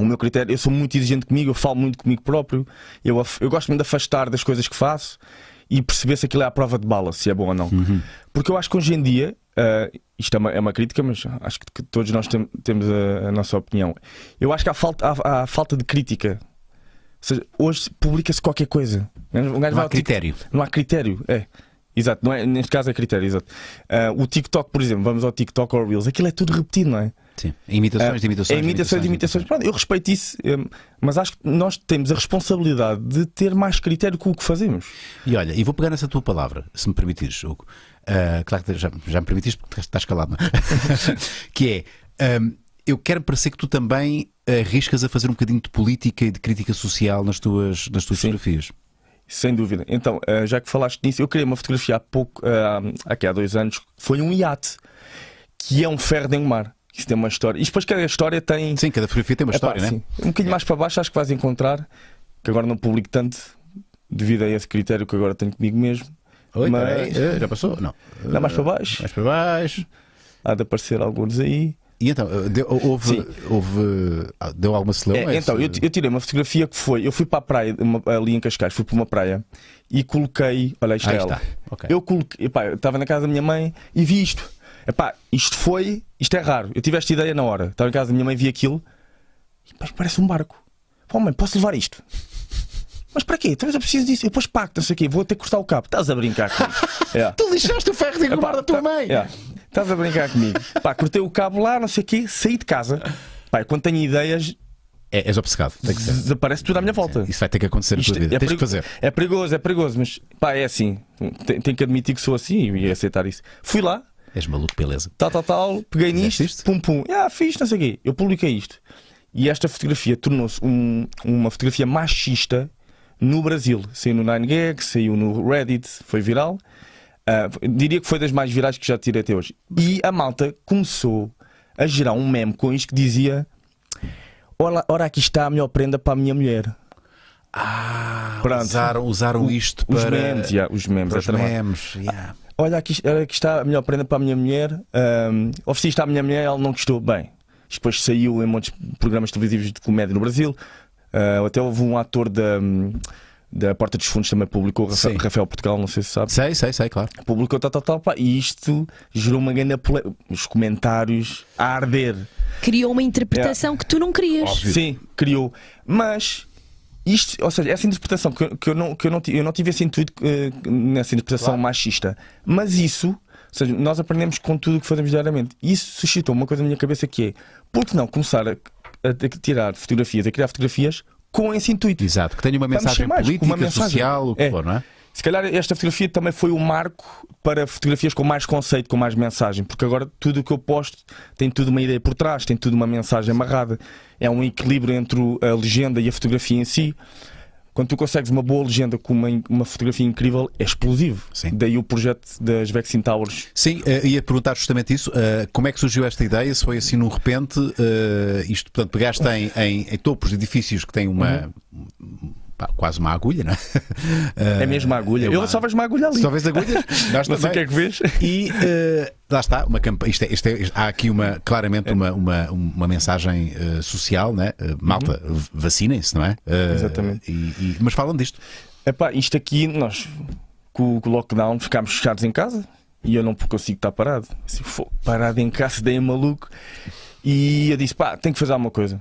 O meu critério, eu sou muito exigente comigo, eu falo muito comigo próprio, eu, eu gosto muito de afastar das coisas que faço e perceber se aquilo é a prova de bala, se é bom ou não. Porque eu acho que hoje em dia, ah, isto é uma, é uma crítica, mas acho que, que todos nós tem- temos a, a nossa opinião. Eu acho que há falta, há, há falta de crítica. Ou seja, hoje publica-se qualquer coisa. Um Não há critério. Não há critério, é. Exato, não é, neste caso é critério, exato. Ah, o TikTok, por exemplo, vamos ao TikTok ou Reels, aquilo é tudo repetido, não é? Sim. Imitações de imitações. É imitações de imitações. Pronto, eu respeito isso, hum, mas acho que nós temos a responsabilidade de ter mais critério com o que fazemos. E olha, e vou pegar nessa tua palavra, se me permitires, Hugo. Ah, claro que já, já me permitiste porque estás calado, é? que é. ahm, eu quero parecer que tu também arriscas a fazer um bocadinho de política e de crítica social nas tuas, nas tuas Sim. fotografias. Sem dúvida. Então, ah, já que falaste nisso, eu criei uma fotografia há pouco, ah, aqui há dois anos, foi um iate, que é um ferro de mar. Isso tem uma história. E depois cada história tem. Sim, cada fotografia tem uma Epá, história, não é? sim. Um bocadinho mais para baixo, acho que vais encontrar, que agora não publico tanto, devido a esse critério que agora tenho comigo mesmo. Oi, Mas- peraí, eh, já passou? Não. Dá mais para baixo, Mais para baixo. há de aparecer alguns aí. E então, eh, deu, houve, Sim. houve, ah, deu alguma celeuma? É, então, eu, eu tirei uma fotografia que foi. Eu fui para a praia, uma- ali em Cascais, fui para uma praia e coloquei. Olha, isto Aí é ela. está. Ok. Eu coloquei. Epá, eu estava na casa da minha mãe e vi isto. Epá, isto foi. Isto é raro. Eu tive esta ideia na hora. Estava em casa da minha mãe, vi aquilo e isto parece um barco. Pô, mãe, posso levar isto? Mas para quê? Então eu preciso disso. Eu depois pacto, não sei o quê. Vou ter que cortar o cabo. Estás a brincar comigo. É. Tu lixaste o ferro de engomar da tua Tá- mãe! é. Estás a brincar comigo. Pá, cortei o cabo lá, não sei o quê, saí de casa. Pá, quando tenho ideias, É, és obcecado, tem que ser. desaparece tudo à minha volta. Isso vai ter que acontecer na tua vida. é, Tens que fazer. é perigoso, é perigoso, mas pá, é assim. Tenho que admitir que sou assim e aceitar isso. Fui lá, És maluco, beleza. tal, tal, tal, peguei nisto, isto? pum, pum, ah, fiz, não sei o quê. Eu publiquei isto. E esta fotografia tornou-se um- uma fotografia machista no Brasil. Saiu no 9gag, saiu no Reddit, foi viral. Ah, diria que foi das mais virais que já tirei até hoje. E a malta começou a gerar um meme com isto que dizia: Ora, ora aqui está a melhor prenda para a minha mulher. Ah, Pronto. usaram, usaram isto Os para. memes, já, os memes, para os memes. yeah. Olha, aqui, aqui está a melhor prenda para a minha mulher. Um, ofereci isto à minha mulher, ela não gostou. Bem, depois saiu em muitos programas televisivos de comédia no Brasil. Uh, até houve um ator da, da Porta dos Fundos também publicou, Rafael. Rafael Portugal, não sei se sabe, Sei, sei, sei, claro. publicou tal, tal, tal, pá, e isto gerou uma grande os comentários a arder. Criou uma interpretação que tu não querias. Sim, criou. Mas isto, ou seja, essa interpretação que, eu- que eu, não, que eu, não, eu não tive esse intuito eh, nessa interpretação machista, mas isso, ou seja, nós aprendemos com tudo o que fazemos diariamente. E isso suscitou uma coisa na minha cabeça que é, por que não começar a, a tirar fotografias, a criar fotografias com esse intuito? Exato, que tenha uma Vamos mensagem mais, política, uma mensagem. social, o que É. for, não é? Se calhar esta fotografia também foi o marco para fotografias com mais conceito, com mais mensagem, porque agora tudo o que eu posto tem tudo uma ideia por trás, tem tudo uma mensagem amarrada. É um equilíbrio entre a legenda e a fotografia em si. Quando tu consegues uma boa legenda com uma, uma fotografia incrível, é explosivo. Sim. Daí o projeto das Vaccine Towers. Sim, eh, ia perguntar justamente isso. eh, como é que surgiu esta ideia? Se foi assim num repente, eh, isto, portanto, pegaste em, em, em topos de edifícios que têm uma. pá, quase uma agulha, não é? É mesmo a agulha. Eu uma- só vejo uma agulha ali. Só vês agulhas? Nós Não sei o que é que vês. E eh, lá está, uma campa isto é, isto é- há aqui uma, claramente uma, uma, uma mensagem eh, social, né? Eh, malta, v- vacinem-se, não é? Uhum. Exatamente. e- e- mas falam disto. Epá, isto aqui, nós com, o- com o lockdown ficámos fechados em casa e eu não consigo estar parado. Assim, "Fogo, parado em casa, dei maluco. E eu disse: pá, tenho que fazer alguma coisa.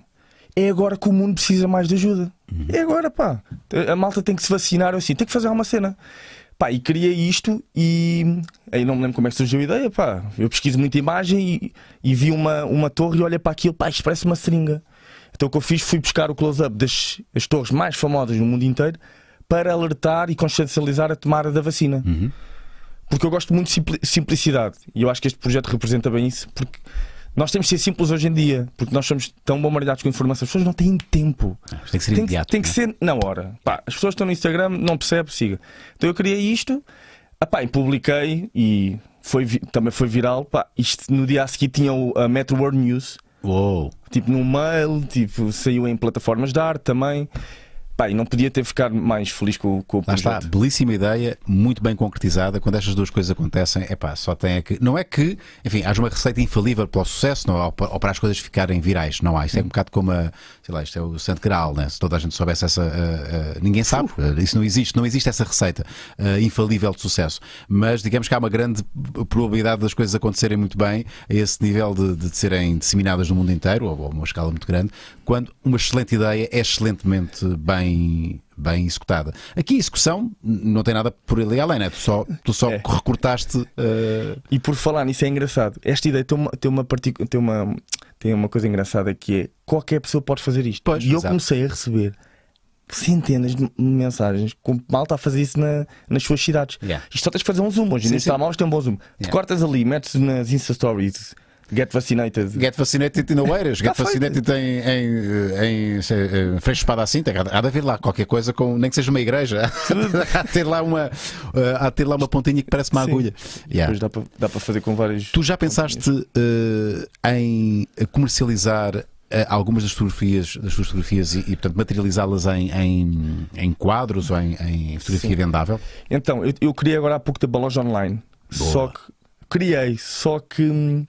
É agora que o mundo precisa mais de ajuda. É agora, pá. A malta tem que se vacinar. Assim, tem que fazer alguma cena. Pá, e criei isto e aí não me lembro como é que surgiu a ideia, pá. Eu pesquiso muita imagem e, e vi uma, uma torre e olhei para aquilo, pá, isto parece uma seringa. Então o que eu fiz foi buscar o close-up das as torres mais famosas no mundo inteiro para alertar e consciencializar a tomada da vacina. Porque eu gosto muito de simpli- simplicidade e eu acho que este projeto representa bem isso. Porque nós temos de ser simples hoje em dia, porque nós somos tão bombardeados com informação, as pessoas não têm tempo. Tem que ser Tem que, imediato. tem que não é? ser na hora. Pá, as pessoas estão no Instagram, não percebem, siga. Então eu criei isto, ah, pá, e publiquei e foi, também foi viral. Pá, isto no dia a seguir tinha o, a Metro World News, Uou. tipo no mail, tipo, saiu em plataformas de arte também. Pá, e não podia ter ficado mais feliz com, com o Lá projeto. está, belíssima ideia, muito bem concretizada. Quando estas duas coisas acontecem, é pá, só tem é que. Não é que, enfim, haja uma receita infalível para o sucesso não, ou, para, ou para as coisas ficarem virais. Não há. Isto é um bocado como a. Sei lá, isto é o Santo Graal, né? Se toda a gente soubesse essa. ah, ah, ninguém sabe. Ah, Isso não existe. Não existe essa receita ah, infalível de sucesso. Mas digamos que há uma grande probabilidade das coisas acontecerem muito bem a esse nível de, de serem disseminadas no mundo inteiro, ou a uma escala muito grande, quando uma excelente ideia é excelentemente bem, bem executada. Aqui a execução não tem nada por ali além, né? tu só, tu só É. recortaste. ah, E por falar nisso é engraçado. Esta ideia tem uma, tem uma, partic- tem uma, tem uma coisa engraçada que é qualquer pessoa pode fazer isto. Pois, e eu exato. comecei a receber centenas de mensagens com malta a fazer isso na- nas suas cidades. Yeah. Isto só tens de fazer um zoom hoje. Sim. telemóveis tem um bom zoom. Tu Yeah. cortas ali, metes nas Insta Stories, get vaccinated. Get vaccinated in Oeiras, get feito. vaccinated em, em, em, em, em Freixo Espada assim, tem, há de haver lá qualquer coisa, com, nem que seja uma igreja, há de ter lá uma, ah, há ter lá uma pontinha que parece uma Sim. agulha. Yeah. Depois dá para dá para fazer com vários. Tu já pensaste eh, em comercializar eh, algumas das fotografias, das fotografias e, e, portanto, materializá-las em, em, em quadros ou em, em fotografia Sim. vendável? Então, eu, eu criei agora há pouco tempo a loja online. Boa. Só que criei, só que hum,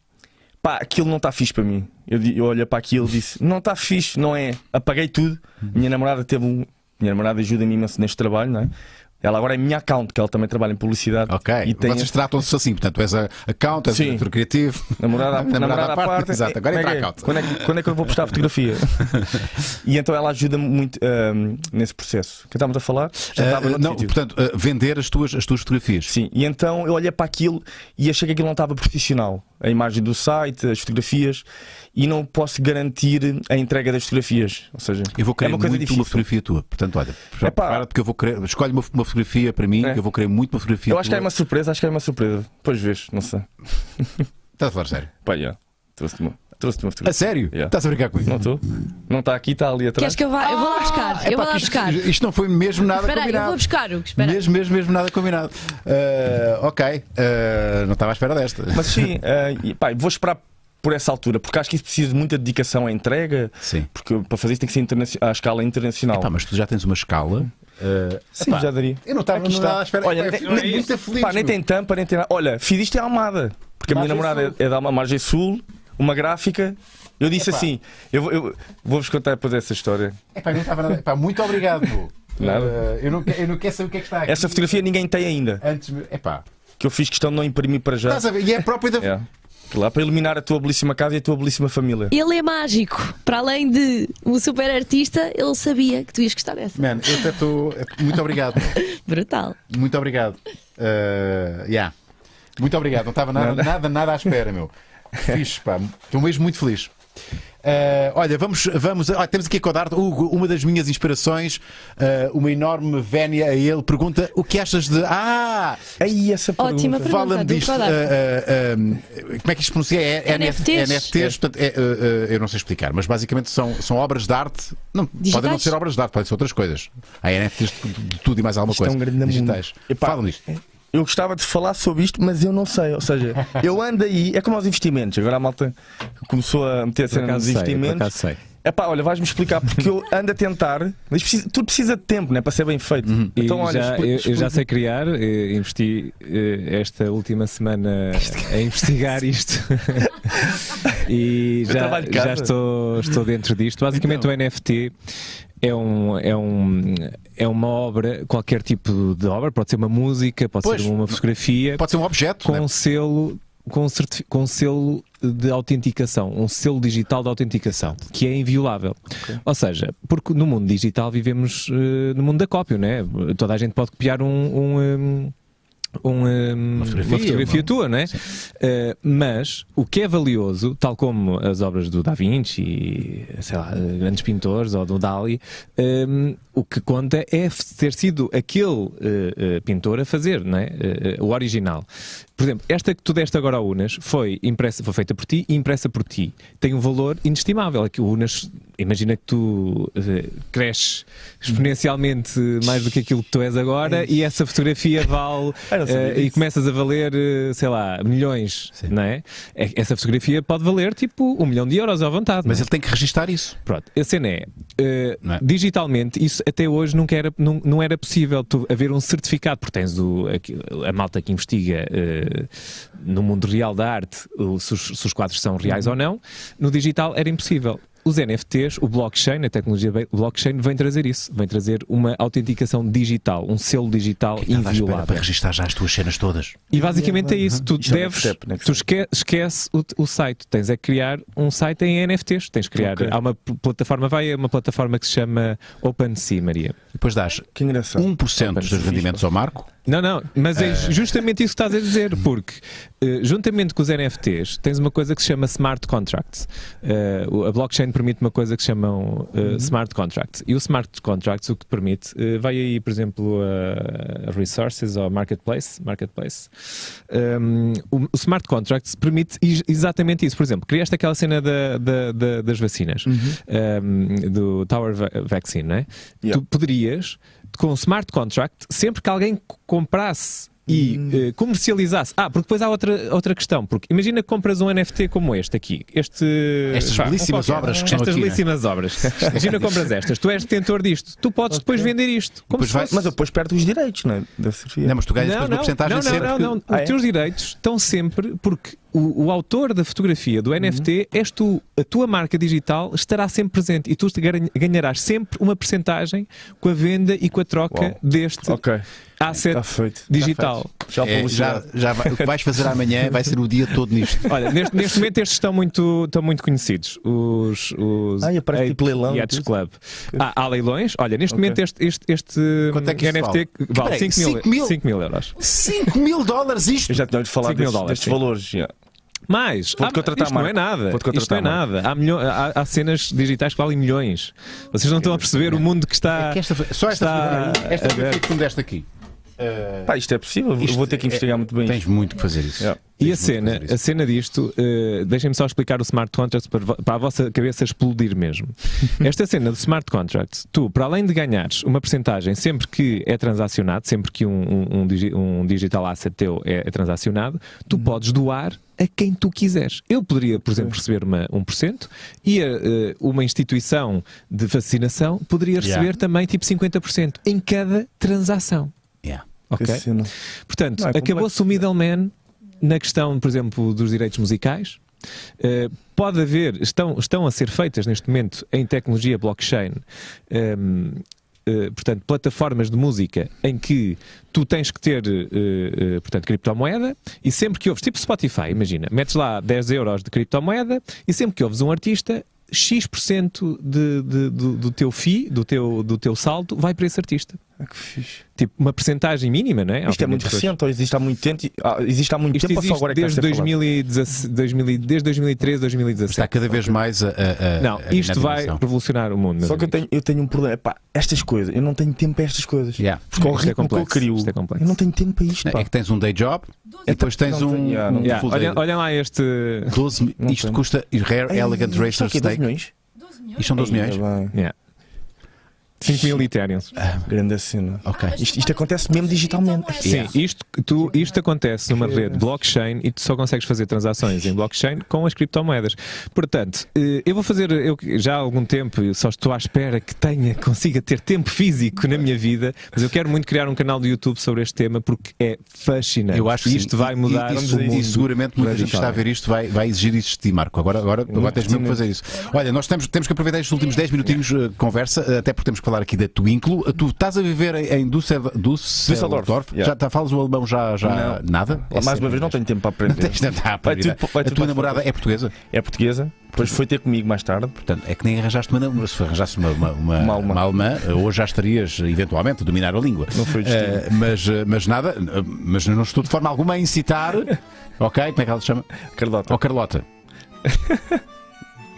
pá, aquilo não está fixe para mim. Eu, eu olhei para aquilo e disse: não está fixe, não é? Apaguei tudo. Minha namorada teve um. Minha namorada ajuda-me imenso neste trabalho, não é? Ela agora é minha account, que ela também trabalha em publicidade. Ok, E tem vocês tratam-se assim, portanto, és a account, és Sim. o diretor criativo. Namorada, namorada, à parte. Exato, agora Como entra é é? account. Quando é, que, quando é que eu vou postar a fotografia? e então ela ajuda-me muito hum, nesse processo. Que estávamos a falar? Já noutro não, sítio. portanto, eh, vender as tuas, as tuas fotografias. Sim, e então eu olhei para aquilo e achei que aquilo não estava profissional. A imagem do site, as fotografias, e não posso garantir a entrega das fotografias. Ou seja, Eu vou é querer uma coisa muito difícil. uma fotografia tua. Portanto, olha, Epá. prepara porque eu vou querer. Escolhe uma, uma fotografia para mim, É. que eu vou querer muito uma fotografia Eu acho que tua. é uma surpresa, acho que é uma surpresa. Depois vês, não sei. Estás a falar sério? Pá, já. Trouxe-te uma, trouxe uma A fotografia. sério? Yeah. Estás a brincar comigo? Não estou? Não está aqui, está ali atrás. Queres que eu vá? Eu vou lá buscar. É eu vou lá que isto, buscar. isto não foi mesmo nada Espera aí, eu combinado. vou buscar, Hugo. Espera. Mesmo, mesmo, mesmo nada combinado. Ah, ok, ah, não estava à espera desta. Mas sim, e, pá, vou esperar por essa altura, porque acho que isso precisa de muita dedicação à entrega, Sim. porque para fazer isso tem que ser à escala internacional. Epá, mas tu já tens uma escala. ah, Sim, epá, já daria. Eu não estava Aqui está. espera. Olha, Epá, nem- muito feliz. Pá, nem meu. tem tampa, nem tem nada. Olha, fiz isto em Almada, porque a minha Margem namorada é, é da Margem Sul, uma gráfica. Eu disse Epá. assim: eu, vou- eu vou-vos contar depois essa história. Epá, não estava nada. Epá, muito obrigado. Nada. Eh, eu, não, que- eu não quero saber o que é que está aqui. Essa fotografia ninguém tem ainda. Antes. Epá. Que eu fiz questão de não imprimir para já. Estás a ver? E é próprio da. É. Lá para eliminar a tua belíssima casa e a tua belíssima família. Ele é mágico. Para além de um super artista, ele sabia que tu ias gostar dessa. Mano, eu até estou. Muito obrigado. Brutal. Muito obrigado. Uh, yeah. Muito obrigado. Não estava nada, nada, nada à espera, meu. Fixe, pá. Estou mesmo muito feliz. Uh, olha, vamos, vamos olha, temos aqui a Codarte, Hugo, uma das minhas inspirações, uh, uma enorme vénia a ele, pergunta o que achas de. Ah! Aí essa pergunta. Ótima pergunta. Fala-me disto. uh, uh, um, como é que isto se pronuncia? É, NFTs. NFTs, portanto, é, uh, uh, eu não sei explicar, mas basicamente são, são obras de arte. Não, podem não ser obras de arte, podem ser outras coisas. Há NFTs de, de tudo e mais alguma Isto é coisa. um grande digitais. Fala-me disto. Eu gostava de falar sobre isto, mas eu não sei. Ou seja, eu ando aí, é como aos investimentos. Agora a malta começou a meter a cena nos sei, investimentos. sei. É pá, olha, vais-me explicar porque eu ando a tentar. Mas precisa- tudo precisa de tempo, né? Para ser bem feito. E Então, olha, já, expli- eu, eu já sei criar, eh, investi eh, esta última semana a investigar isto e já, já estou, estou dentro disto. Basicamente, Então. o NFT é, um, é, um, é uma obra, qualquer tipo de obra, pode ser uma música, pode Pois, ser uma fotografia, Pode ser um objeto. com né? um selo. Com, com um selo de autenticação, um selo digital de autenticação, que é inviolável. Ou seja, porque no mundo digital vivemos eh, no mundo da cópia, né? Toda a gente pode copiar um. um, um, um, um, uma fotografia, uma- tua, não é? Eh, mas o que é valioso, tal como as obras do Da Vinci, e, sei lá, eh, grandes pintores ou do Dali, eh, o que conta é ter sido aquele eh, pintor a fazer, não é? Eh, o original. Por exemplo, esta que tu deste agora ao Unas foi, impressa, foi feita por ti e impressa por ti. Tem um valor inestimável. É que o Unas, imagina que tu eh, cresces exponencialmente mais do que aquilo que tu és agora e essa fotografia vale eh, e começas a valer, eh, sei lá, milhões, não é? É- Essa fotografia pode valer tipo um milhão de euros à vontade. Mas é? ele tem que registar isso. Pronto, a cena é, é? digitalmente, isso até hoje nunca era, não, não era possível tu haver um certificado, porque tens o, aqui- a malta que investiga no mundo real da arte se, os, se os quadros são reais Uhum. ou não, no digital era impossível. Os NFTs, o blockchain, a tecnologia blockchain, vem trazer isso, vem trazer uma autenticação digital, um selo digital à espera inviolável. para registar já as tuas cenas todas. E basicamente é isso. Tu é o deves. tu esque- esquece o, o site. Tens é que criar um site em NFTs. Tens que criar. Ok. Há uma pl- plataforma, vai a uma plataforma que se chama OpenSea, Maria. Depois dás Que engraçado. 1% dos rendimentos ao Marco. Não, não, mas é justamente isso que estás a dizer, porque eh, juntamente com os NFTs tens uma coisa que se chama smart contracts. Eh, a blockchain permite uma coisa que se chamam eh, smart contracts. E o smart contracts o que permite, vai aí, por exemplo, a resources ou marketplace, marketplace. Um, o, smart contracts permite exatamente isso. Por exemplo, criaste aquela cena da- da- da- das vacinas, um, do Tower Va- Vaccine, não é? Yeah. Tu poderias, com smart contract, sempre que alguém comprasse e eh, comercializasse. Ah, porque depois há outra, outra questão. Porque imagina que compras um NFT como este aqui. Este, Estas pá, belíssimas qualquer. obras que estão Estas aqui, né? belíssimas obras. Imagina que compras estas. Tu és detentor disto. Tu podes depois vender isto. Como Depois se vai- Mas eu depois perdo os direitos, não é? Da. Não, mas tu ganhas não, depois uma não, porcentagem não, não, que- não, não. Ah, Os é? teus direitos estão sempre porque o, o autor da fotografia do NFT Uhum. és tu, a tua marca digital estará sempre presente e tu ganharás sempre uma percentagem com a venda e com a troca Uau. deste Ok, asset feito. digital. Já É, já, já vai- o que vais fazer amanhã vai ser o dia todo nisto. Olha, neste, neste momento estes estão muito, estão muito conhecidos. Os, os Ah, e aparece tipo leilão e. Club. Há, há leilões. Olha, neste Ok. momento este, este, este Quanto é que NFT vale? vale Peraí, 5 mil, cinco mil? 5 mil euros. 5 mil dólares isto! Eu já tinha ouvido falar 5 mil destes, destes valores. já. Mas Vou-te há- contratar, isto não é nada. Isto não é nada. Há, milho- há- há cenas digitais que valem milhões. Vocês não estão a perceber o mundo que está. É que esta, só esta está fotografia, esta ver. que tu me deste aqui. Uh, Pá, isto é possível. isto vou ter que investigar é- muito bem. Tens isto. muito que fazer isso. Yeah. E a cena, a cena disto, eh, deixem-me só explicar o smart contract para, para a vossa cabeça explodir mesmo. Esta cena do smart contract, tu, para além de ganhares uma percentagem sempre que é transacionado, sempre que um, um- um digi- um digital asset teu é, é transacionado, tu Uhum. podes doar a quem tu quiseres. Eu poderia, por exemplo, receber uma, 1% e a, eh, uma instituição de vacinação poderia receber Yeah. também tipo 50% em cada transação. Yeah. Ok? Portanto, é acabou-se o middleman na questão, por exemplo, dos direitos musicais. Uh, pode haver, estão, estão a ser feitas neste momento em tecnologia blockchain um, eh, portanto, plataformas de música em que tu tens que ter, eh, eh, portanto, criptomoeda e sempre que ouves, tipo Spotify, imagina, metes lá 10 euros de criptomoeda e sempre que ouves um artista, X% de, de- do, do teu FII, do teu, do teu saldo, vai para esse artista. Ah, que fixe. Tipo, uma percentagem mínima, não é? Isto é muito depois- recente, ou existe há muito tempo? Ah, existe há muito Isto tempo ou só agora é que desde, está a ser falado? 2016 2000 desde 2013, 2017. Está cada vez mais a. a- a- Não, a- isto vai revolucionar o mundo. Só que eu tenho, eu tenho um problema. Pá, estas coisas, eu não tenho tempo para estas coisas. Yeah. Porque ao Isto é ritmo que eu complexo, crio, isto é complexo. eu não tenho tempo para isto. Não, Pá. É que tens um day job e depois tens um, tenho, yeah, um Yeah, olhem, olhem lá este. 12, mi- Não isto custa Rare Ei, Elegant é Racer o quê? 12 Steak. milhões? Isto são 12 milhões? Yeah. 5 mil Ethereums. Grande cena. Ok. Isto, isto acontece mesmo digitalmente. Sim, Yeah. isto, tu, isto acontece numa rede blockchain e tu só consegues fazer transações em blockchain com as criptomoedas. Portanto, eh, eu vou fazer, eu já há algum tempo, só estou à espera que tenha, consiga ter tempo físico na minha vida, mas eu quero muito criar um canal do YouTube sobre este tema porque é fascinante. Eu acho que isto sim. vai E- mudar e, o e, mundo e seguramente muita gente que está a ver isto vai, vai exigir isso de ti, Marco. Agora, agora, agora tens mesmo que fazer isso. Olha, nós temos, temos que aproveitar estes últimos 10 minutinhos eh, de conversa, eh, até porque temos que falar aqui da Twinklo. Tu estás a viver em, em Düssel- Düsseldorf. Düsseldorf, yeah. Já tá, falas o alemão já, já nada? É Mais sério? uma vez, não tenho tempo para aprender. Tens de andar para vai A tua namorada é portuguesa? É portuguesa, depois foi ter comigo mais tarde. Portanto, é que nem arranjaste uma. Se arranjaste uma, uma, uma, Uma alemã. uma hoje já estarias eventualmente a dominar a língua. Não foi destino. Eh, mas, eh, mas nada, mas não estou de forma alguma a incitar. ok? Como é que ela se chama? Carlota. Ó Carlota.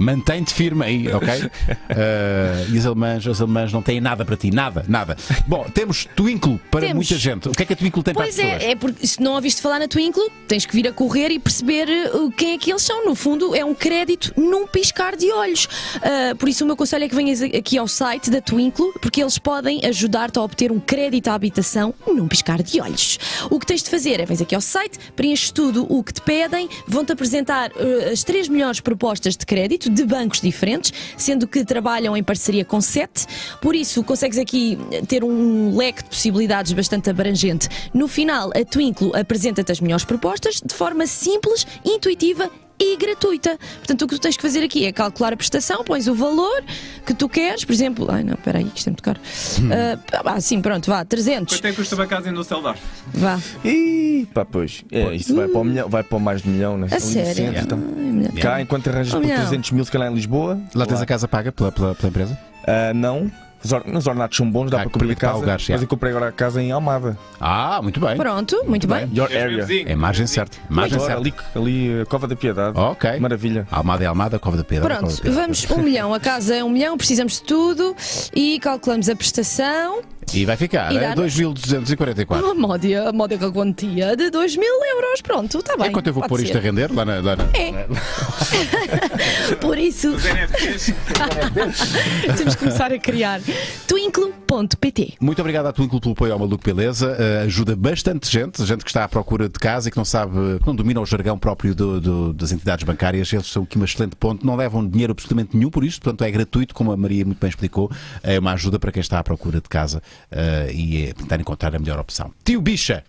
Mantém-te firme aí, ok? Eh, e as alemãs, as alemãs não têm nada para ti, nada, nada. Bom, temos Twinkle para Temos. muita gente. O que é que a Twinkle tem Pois para as pessoas? é, é porque se não ouviste falar na Twinkle, tens que vir a correr e perceber uh, quem é que eles são. No fundo, é um crédito num piscar de olhos. Uh, por isso, o meu conselho é que venhas aqui ao site da Twinkle, porque eles podem ajudar-te a obter um crédito à habitação num piscar de olhos. O que tens de fazer é, vens aqui ao site, preenches tudo o que te pedem, vão-te apresentar uh, as três melhores propostas de crédito de bancos diferentes, sendo que trabalham em parceria com sete. Por isso, consegues aqui ter um leque de possibilidades bastante abrangente. No final, a Twinkle apresenta-te as melhores propostas de forma simples, intuitiva e gratuita. Portanto, o que tu tens que fazer aqui é calcular a prestação, pões o valor que tu queres, por exemplo, ai não, espera aí, que isto é muito caro. Ah, ah, sim, pronto, vá, 300, Quanto é que custa uma casa em Düsseldorf? vá. Ih, pá, pois. É, isso vai para, o milhão, vai para mais de milhão, né? A sério? centro, então. Ai. Cá, enquanto arranjas Oh, por milhão. 300 mil, se calhar em Lisboa. Lá tens a casa paga pela, pela, pela empresa? Ah, não. Os, or- os ornatos são bons, dá Ah, para cobrir a para casa. alugar, mas eu comprei agora a casa em Almada. Ah, muito bem. Pronto, muito bem. Your É area. É margem certa. Margem certa. ali, ali, a Cova da Piedade. Ok. Maravilha. Almada é Almada, Cova da. Cova da Pronto, Pedra. vamos um milhão. A casa é um milhão, precisamos de tudo e calculamos a prestação. E vai ficar E é dá-nos- 2.244. A módica, a módica quantia de 2 mil euros. Pronto, está bem. Enquanto eu vou pôr isto a render lá na. Lá na... É. Por isso, Os NFTs. temos que começar a criar twinkle.pt. Muito obrigado à Twinkle pelo apoio ao Maluco Beleza. Eh, ajuda bastante gente, gente que está à procura de casa e que não sabe, que não domina o jargão próprio do- do- das entidades bancárias. Eles são aqui uma excelente ponte, não levam dinheiro absolutamente nenhum por isto, portanto é gratuito, como a Maria muito bem explicou. É uma ajuda para quem está à procura de casa eh, e é tentar encontrar a melhor opção. Tio Bicha!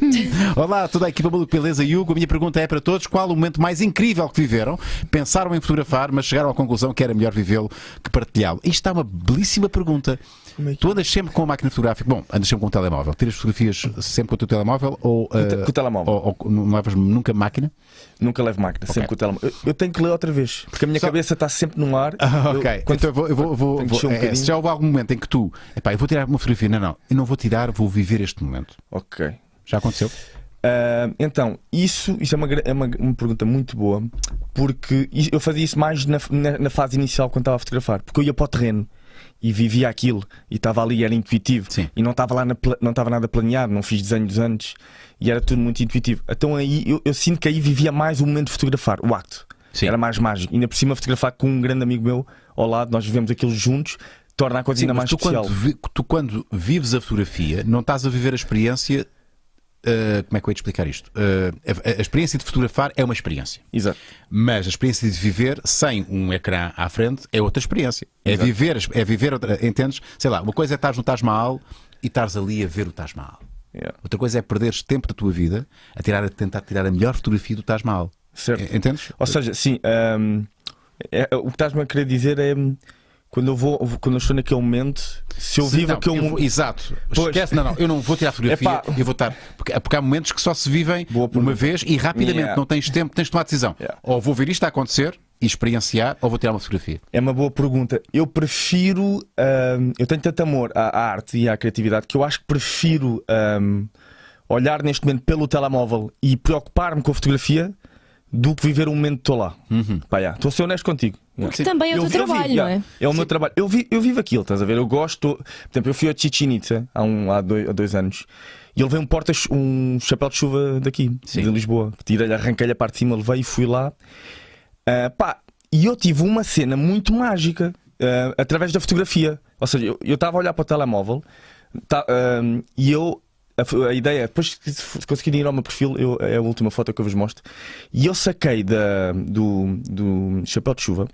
Olá, toda a equipa Maluco Beleza e Hugo. A minha pergunta é para todos: qual o momento mais incrível que viveram? Pensaram em fotografar, mas chegaram à conclusão que era melhor vivê-lo que partilhá-lo. Isto é uma belíssima pergunta. é Tu andas sempre com a máquina fotográfica? Bom, andas sempre com o telemóvel. Tiras fotografias sempre com o teu telemóvel ou, eh, com o telemóvel. ou, ou não levas nunca máquina? Nunca levo máquina, sempre com o telemóvel. Eu, eu tenho que ler outra vez, porque a minha Só- cabeça está sempre no ar. Ah, Eu- ok. quando- então eu vou. Eu vou, vou- vou- um é, se já houve algum momento em que tu. Epá, eu vou tirar uma fotografia. Não, não. Eu não vou tirar, vou viver este momento. Ok. Já aconteceu? Ah, então, isso, isso é, uma, é uma, uma pergunta muito boa, porque eu fazia isso mais na, na- na fase inicial quando estava a fotografar, porque eu ia para o terreno e vivia aquilo e estava ali, era intuitivo Sim. e não estava lá na não estava nada planeado, não fiz desenhos antes e era tudo muito intuitivo. Então aí eu, eu sinto que aí vivia mais o momento de fotografar, o acto. Sim. Era mais mágico. Ainda por cima fotografar com um grande amigo meu ao lado, nós vivemos aquilo juntos, torna a coisa Sim, ainda mais tu especial. quando, vi- tu quando vives a fotografia, não estás a viver a experiência. eh, como é que eu ia te explicar isto? Eh, a, a experiência de fotografar é uma experiência. Exato. Mas a experiência de viver sem um ecrã à frente é outra experiência. É Exato. viver, é viver outra, entendes? Sei lá, uma coisa é estás no Taj Mahal e estás ali a ver o Taj Mahal. Yeah. Outra coisa é perderes tempo da tua vida a, tirar, a tentar tirar a melhor fotografia do Taj Mahal. Certo. E- Entendes? Ou seja, sim, hum, é- o que estás-me a querer dizer é quando eu vou, quando eu estou naquele momento, se eu Sim, vivo não, aquele eu momento. Exato. Pois. Esquece, não, não, eu não vou tirar fotografia, Epá. eu vou estar. Porque, porque há momentos que só se vivem uma vez e rapidamente, Yeah. não tens tempo, tens de tomar decisão. Yeah. Ou vou ver isto a acontecer e experienciar, ou vou tirar uma fotografia. É uma boa pergunta. Eu prefiro. ahm, eu tenho tanto amor à, à arte e à criatividade que eu acho que prefiro ahm, olhar neste momento pelo telemóvel e preocupar-me com a fotografia do que viver o momento que estou lá. Pá, yeah, Estou a ser honesto contigo. Yeah. Que também é o Eu teu vi- vi- trabalho, yeah, não é? É o meu trabalho. Eu, vi- eu vivo aquilo, estás a ver? Eu gosto. Por exemplo, eu fui a Chichen Itza há, um, há, dois, há dois anos e ele veio um porta um chapéu de chuva daqui, Sim. de Lisboa. Tirei-lhe, arranquei-lhe a parte de cima, levei e fui lá. Ah, pá, e eu tive uma cena muito mágica ah, através da fotografia. Ou seja, eu estava a olhar para o telemóvel tá, ah, e eu. A, a ideia, depois que se conseguirem ir ao meu perfil, eu- é a última foto que eu vos mostro. E eu saquei da, do, do chapéu de chuva.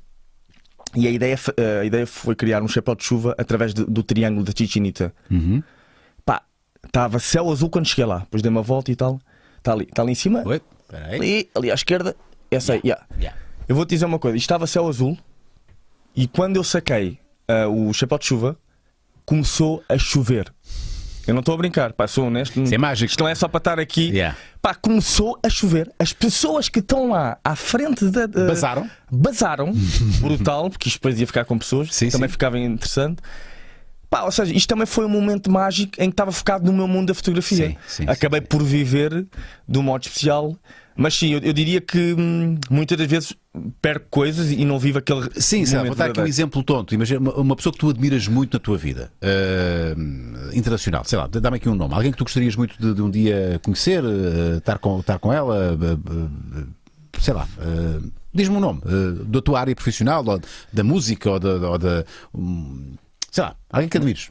E a ideia, a ideia foi criar um chapéu de chuva através do, do triângulo da Chichen Itza. Pá, estava céu azul quando cheguei lá. Depois dei uma volta e tal. Está ali, tá ali em cima. Oi? Ali, ali à esquerda. Essa aí, yeah. Yeah. Eu vou te dizer uma coisa: estava céu azul e quando eu saquei ah, o chapéu de chuva, começou a chover. Eu não estou a brincar, pá, sou honesto. Isso é mágico. Isto não é só para estar aqui. Yeah. Pá, começou a chover. As pessoas que estão lá à frente da. da- Bazaram? Bazaram. Brutal, porque isto depois ia ficar com pessoas. Sim, também sim. ficava interessante. Pá, ou seja, isto também foi um momento mágico em que estava focado no meu mundo da fotografia. Sim, sim, Acabei por viver de um modo especial. Mas sim, eu, eu diria que hum, muitas das vezes perco coisas e não vivo aquele. Sim, sabe, vou dar aqui um exemplo tonto. Imagina uma, pessoa que tu admiras muito na tua vida, eh, internacional, sei lá, dá-me aqui um nome. Alguém que tu gostarias muito de, de um dia conhecer, eh, estar, com, estar com ela, eh, sei lá, diz-me um nome, da tua área profissional, ou da música, ou da. ou da, hum, sei lá, alguém que admires.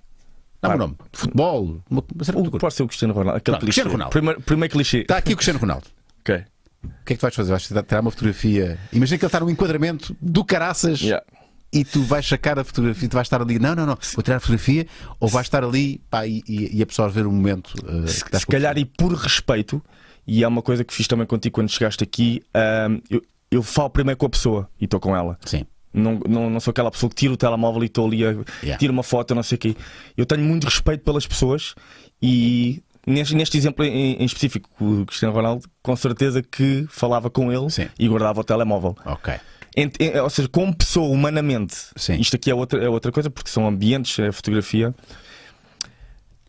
Dá-me um nome. Futebol, uma, uma O, pode ser o Cristiano Ronaldo. Aquele Não, clichê. Cristiano Ronaldo. Primeiro, primeiro clichê. Está aqui o Cristiano Ronaldo. Ok. O que é que tu vais fazer? Vais tirar uma fotografia. Imagina que ele está num enquadramento do caraças Yeah. e tu vais sacar a fotografia, tu vais estar ali, não, não, não, vou tirar a fotografia, ou vais estar ali pá, e, e- absorver o momento. uh, que se, se calhar e por respeito, e é uma coisa que fiz também contigo quando chegaste aqui, hum, eu, eu falo primeiro com a pessoa e estou com ela. Sim. Não, não, não sou aquela pessoa que tira o telemóvel e estou ali a Yeah. tira uma foto, não sei o quê. Eu tenho muito respeito pelas pessoas e neste, neste exemplo em, em específico, o Cristiano Ronaldo, com certeza que falava com ele Sim. e guardava o telemóvel. Ok. Ent- eh, ou seja, como pessoa, humanamente, Sim. isto aqui é outra, é outra coisa, porque são ambientes, é fotografia.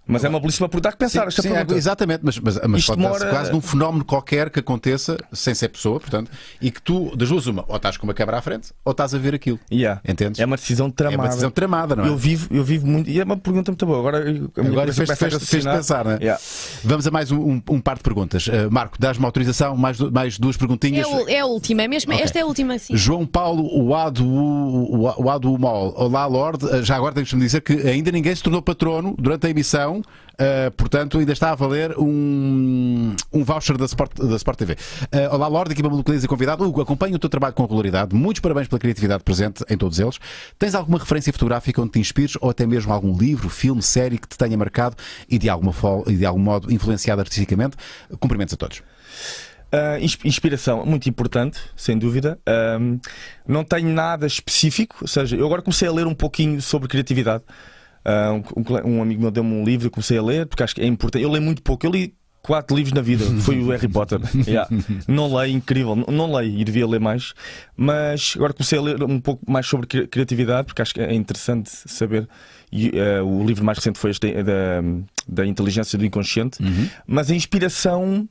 Mas é uma belíssima pergunta. Há que pensar Sim, esta sim, pergunta. exatamente, mas, mas, mas pode demora- quase num fenómeno qualquer que aconteça sem ser pessoa, portanto, e que tu, das duas, uma, ou estás com uma câmera à frente, ou estás a ver aquilo. Yeah. Entendes? É uma decisão tramada. É uma decisão tramada, não é? Eu vivo, eu vivo muito. E é uma pergunta muito boa. Agora, Agora fez, fez, fez pensar, não é? Yeah. Vamos a mais um, um, um par de perguntas. Uh, Marco, dás-me autorização, mais, mais duas perguntinhas. É, o- é a última, é mesmo. Ok. Esta é a última, sim. João Paulo Wadu, Wadu Mol. Olá, Lorde. Uh, Já agora deixa-me dizer que ainda ninguém se tornou patrono durante a emissão, uh, portanto, ainda está a valer um, um voucher da Sport, da Sport TV. Uh, olá, Lorde, equipa Malucaliza e convidado. Hugo, acompanho o teu trabalho com regularidade. Muitos parabéns pela criatividade presente em todos eles. Tens alguma referência fotográfica onde te inspires ou até mesmo algum livro, filme, série que te tenha marcado e de, alguma e de algum modo influenciado artisticamente? Cumprimentos a todos. Uh, ins- inspiração, muito importante, sem dúvida. Um, não tenho nada específico, ou seja, eu agora comecei a ler um pouquinho sobre criatividade. Uh, um, um amigo meu deu-me um livro e comecei a ler, porque acho que é importante. Eu leio muito pouco, eu li quatro livros na vida, foi o Harry Potter. Yeah. Não leio, incrível, não, não leio e devia ler mais, mas agora comecei a ler um pouco mais sobre cri- criatividade, porque acho que é interessante saber. E, uh, o livro mais recente foi este da, da inteligência do inconsciente, mas a inspiração.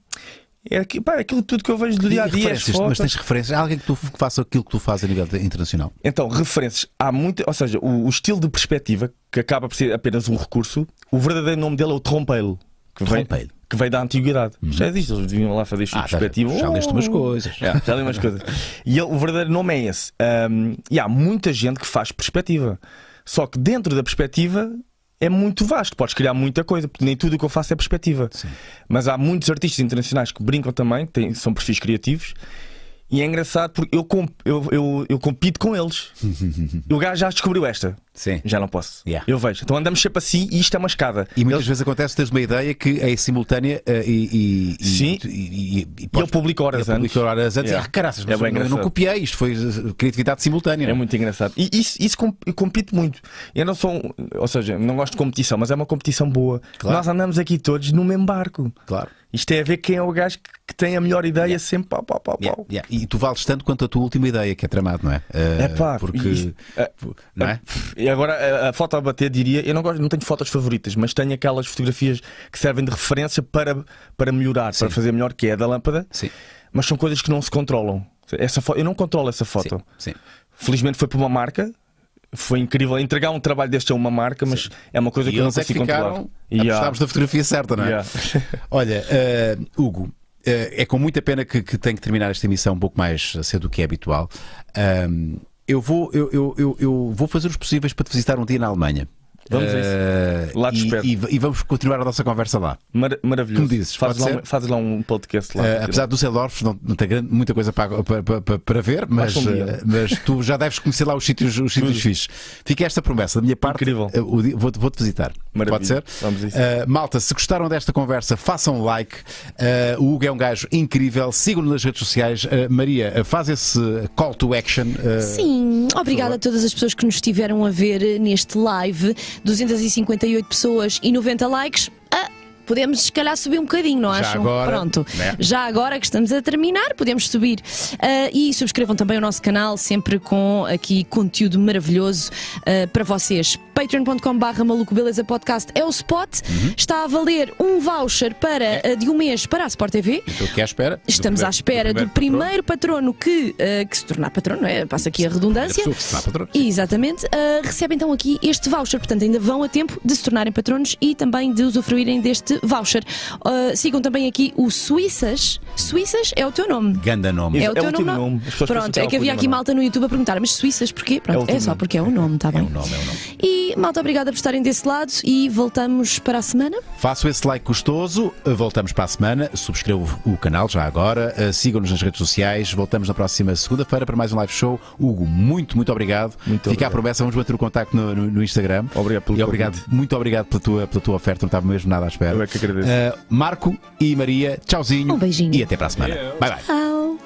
É aqui- pá, é aquilo tudo que eu vejo do dia a dia. mas tens referências? Há alguém que, tu, que faça aquilo que tu fazes a nível internacional? Então, referências. Há muita. Ou seja, o, o estilo de perspectiva, que acaba por ser apenas um recurso, o verdadeiro nome dele é o trompeiro. Que vem, Trompeiro. que veio da antiguidade. Já existe, eles deviam lá fazer isto Ah, já- perspectiva. já leste umas Oh! coisas. Já, já li umas coisas. E ele- o verdadeiro nome é esse. Um, e há muita gente que faz perspectiva. Só que dentro da perspectiva é muito vasto. Podes criar muita coisa, porque nem tudo o que eu faço é perspectiva. Mas há muitos artistas internacionais que brincam também, têm, são perfis criativos. E é engraçado porque eu, com- eu, eu, eu compito com eles. o gajo já descobriu esta. Sim. Já não posso. Yeah. Eu vejo. Então andamos sempre assim e isto é uma escada. E muitas Eles- vezes acontece teres uma ideia que é simultânea eh, e, e, e- Sim. e, e, e, E ele publica horas publica antes. horas antes. Yeah. Ah, caraças, É bem eu, não- eu não copiei, isto foi eh, criatividade simultânea. É não é? muito engraçado. E isso, isso com- compete muito. Eu não sou. um- Ou seja, não gosto de competição, mas é uma competição boa. Claro. Nós andamos aqui todos no mesmo barco. Claro. Isto é a ver quem é o gajo que, tem a melhor ideia sempre pau, pau, pau, Yeah, pau. yeah. E tu vales tanto quanto a tua última ideia, que é tramado, não é? Eh, É pá, porque. e- é- não é? E agora a, foto a bater diria, eu não gosto, não tenho fotos favoritas, mas tenho aquelas fotografias que servem de referência para, para melhorar, para fazer melhor, que é a da lâmpada, Sim. mas são coisas que não se controlam. Essa eu não controlo essa foto. Sim. sim. Felizmente foi para uma marca. Foi incrível entregar um trabalho deste a uma marca, mas é uma coisa E que eu não é consigo ficaram. controlar. Yeah. Apostámos da fotografia certa, não é? Yeah. Olha, eh, Hugo, eh, é com muita pena que, que tenho que terminar esta emissão um pouco mais cedo do que é habitual. Eu, vou, eu, eu, eu, eu vou fazer os possíveis para te visitar um dia na Alemanha. Vamos a isso. Eh, Lá te e, espero. e- e vamos continuar a nossa conversa lá. Mar- maravilhoso. Me dizes? Fazes lá, um- fazes lá um podcast lá. Eh, apesar do Seldorf não, não ter grande- muita coisa para, para, para, para ver, mas, um eh, mas tu já deves conhecer lá os sítios, os sítios fixes. Fica esta promessa da minha parte. Incrível. o di- Vou-te vou-te visitar. Maravilha. Pode ser? Vamos a isso. Eh, malta, se gostaram desta conversa, façam like. O Hugo é um gajo incrível. Sigam-no nas redes sociais. Maria, faz esse call to action. Sim, obrigada a todas as pessoas que nos estiveram a ver neste live. 258 pessoas e 90 likes. Podemos se calhar subir um bocadinho, não Já acham? agora, Pronto. né? Já agora que estamos a terminar, podemos subir. Ah, e subscrevam também o nosso canal, sempre com aqui conteúdo maravilhoso ah, para vocês. patreon.com.br Maluco Beleza Podcast é o spot. Uhum. Está a valer um voucher para, ah, de um mês para a Sport TV. Estou aqui à espera. Estamos à espera do primeiro patrono que, que se tornar patrono, não é? passa aqui a redundância. que se tornar patrono. Exatamente. Uh, recebem então aqui este voucher, portanto ainda vão a tempo de se tornarem patronos e também de usufruírem deste voucher. Uh, sigam também aqui o Suíças. Suíças é o teu nome. Ganda nome. É Isso, o teu o último nome. nome. Pronto, é é o que havia aqui nome. malta no YouTube a perguntar, mas Suíças porquê? Pronto, o é, último só nome. porque é o nome, está É bem? um nome, é um nome. E malta, obrigada por estarem desse lado e voltamos para a semana. Faço esse like gostoso, voltamos para a semana, subscrevo o canal já agora, eh, sigam-nos nas redes sociais, voltamos na próxima segunda-feira para mais um live show. Hugo, muito, muito obrigado. Muito Fica obrigado. a promessa, vamos manter o contacto no, no- no Instagram. Obrigado pelo e obrigado, convite. muito obrigado pela tua, pela tua oferta, não estava mesmo nada à espera. Que agradeço. Eh, Marco e Maria, tchauzinho Um beijinho. e até para a semana. Bye bye. Tchau.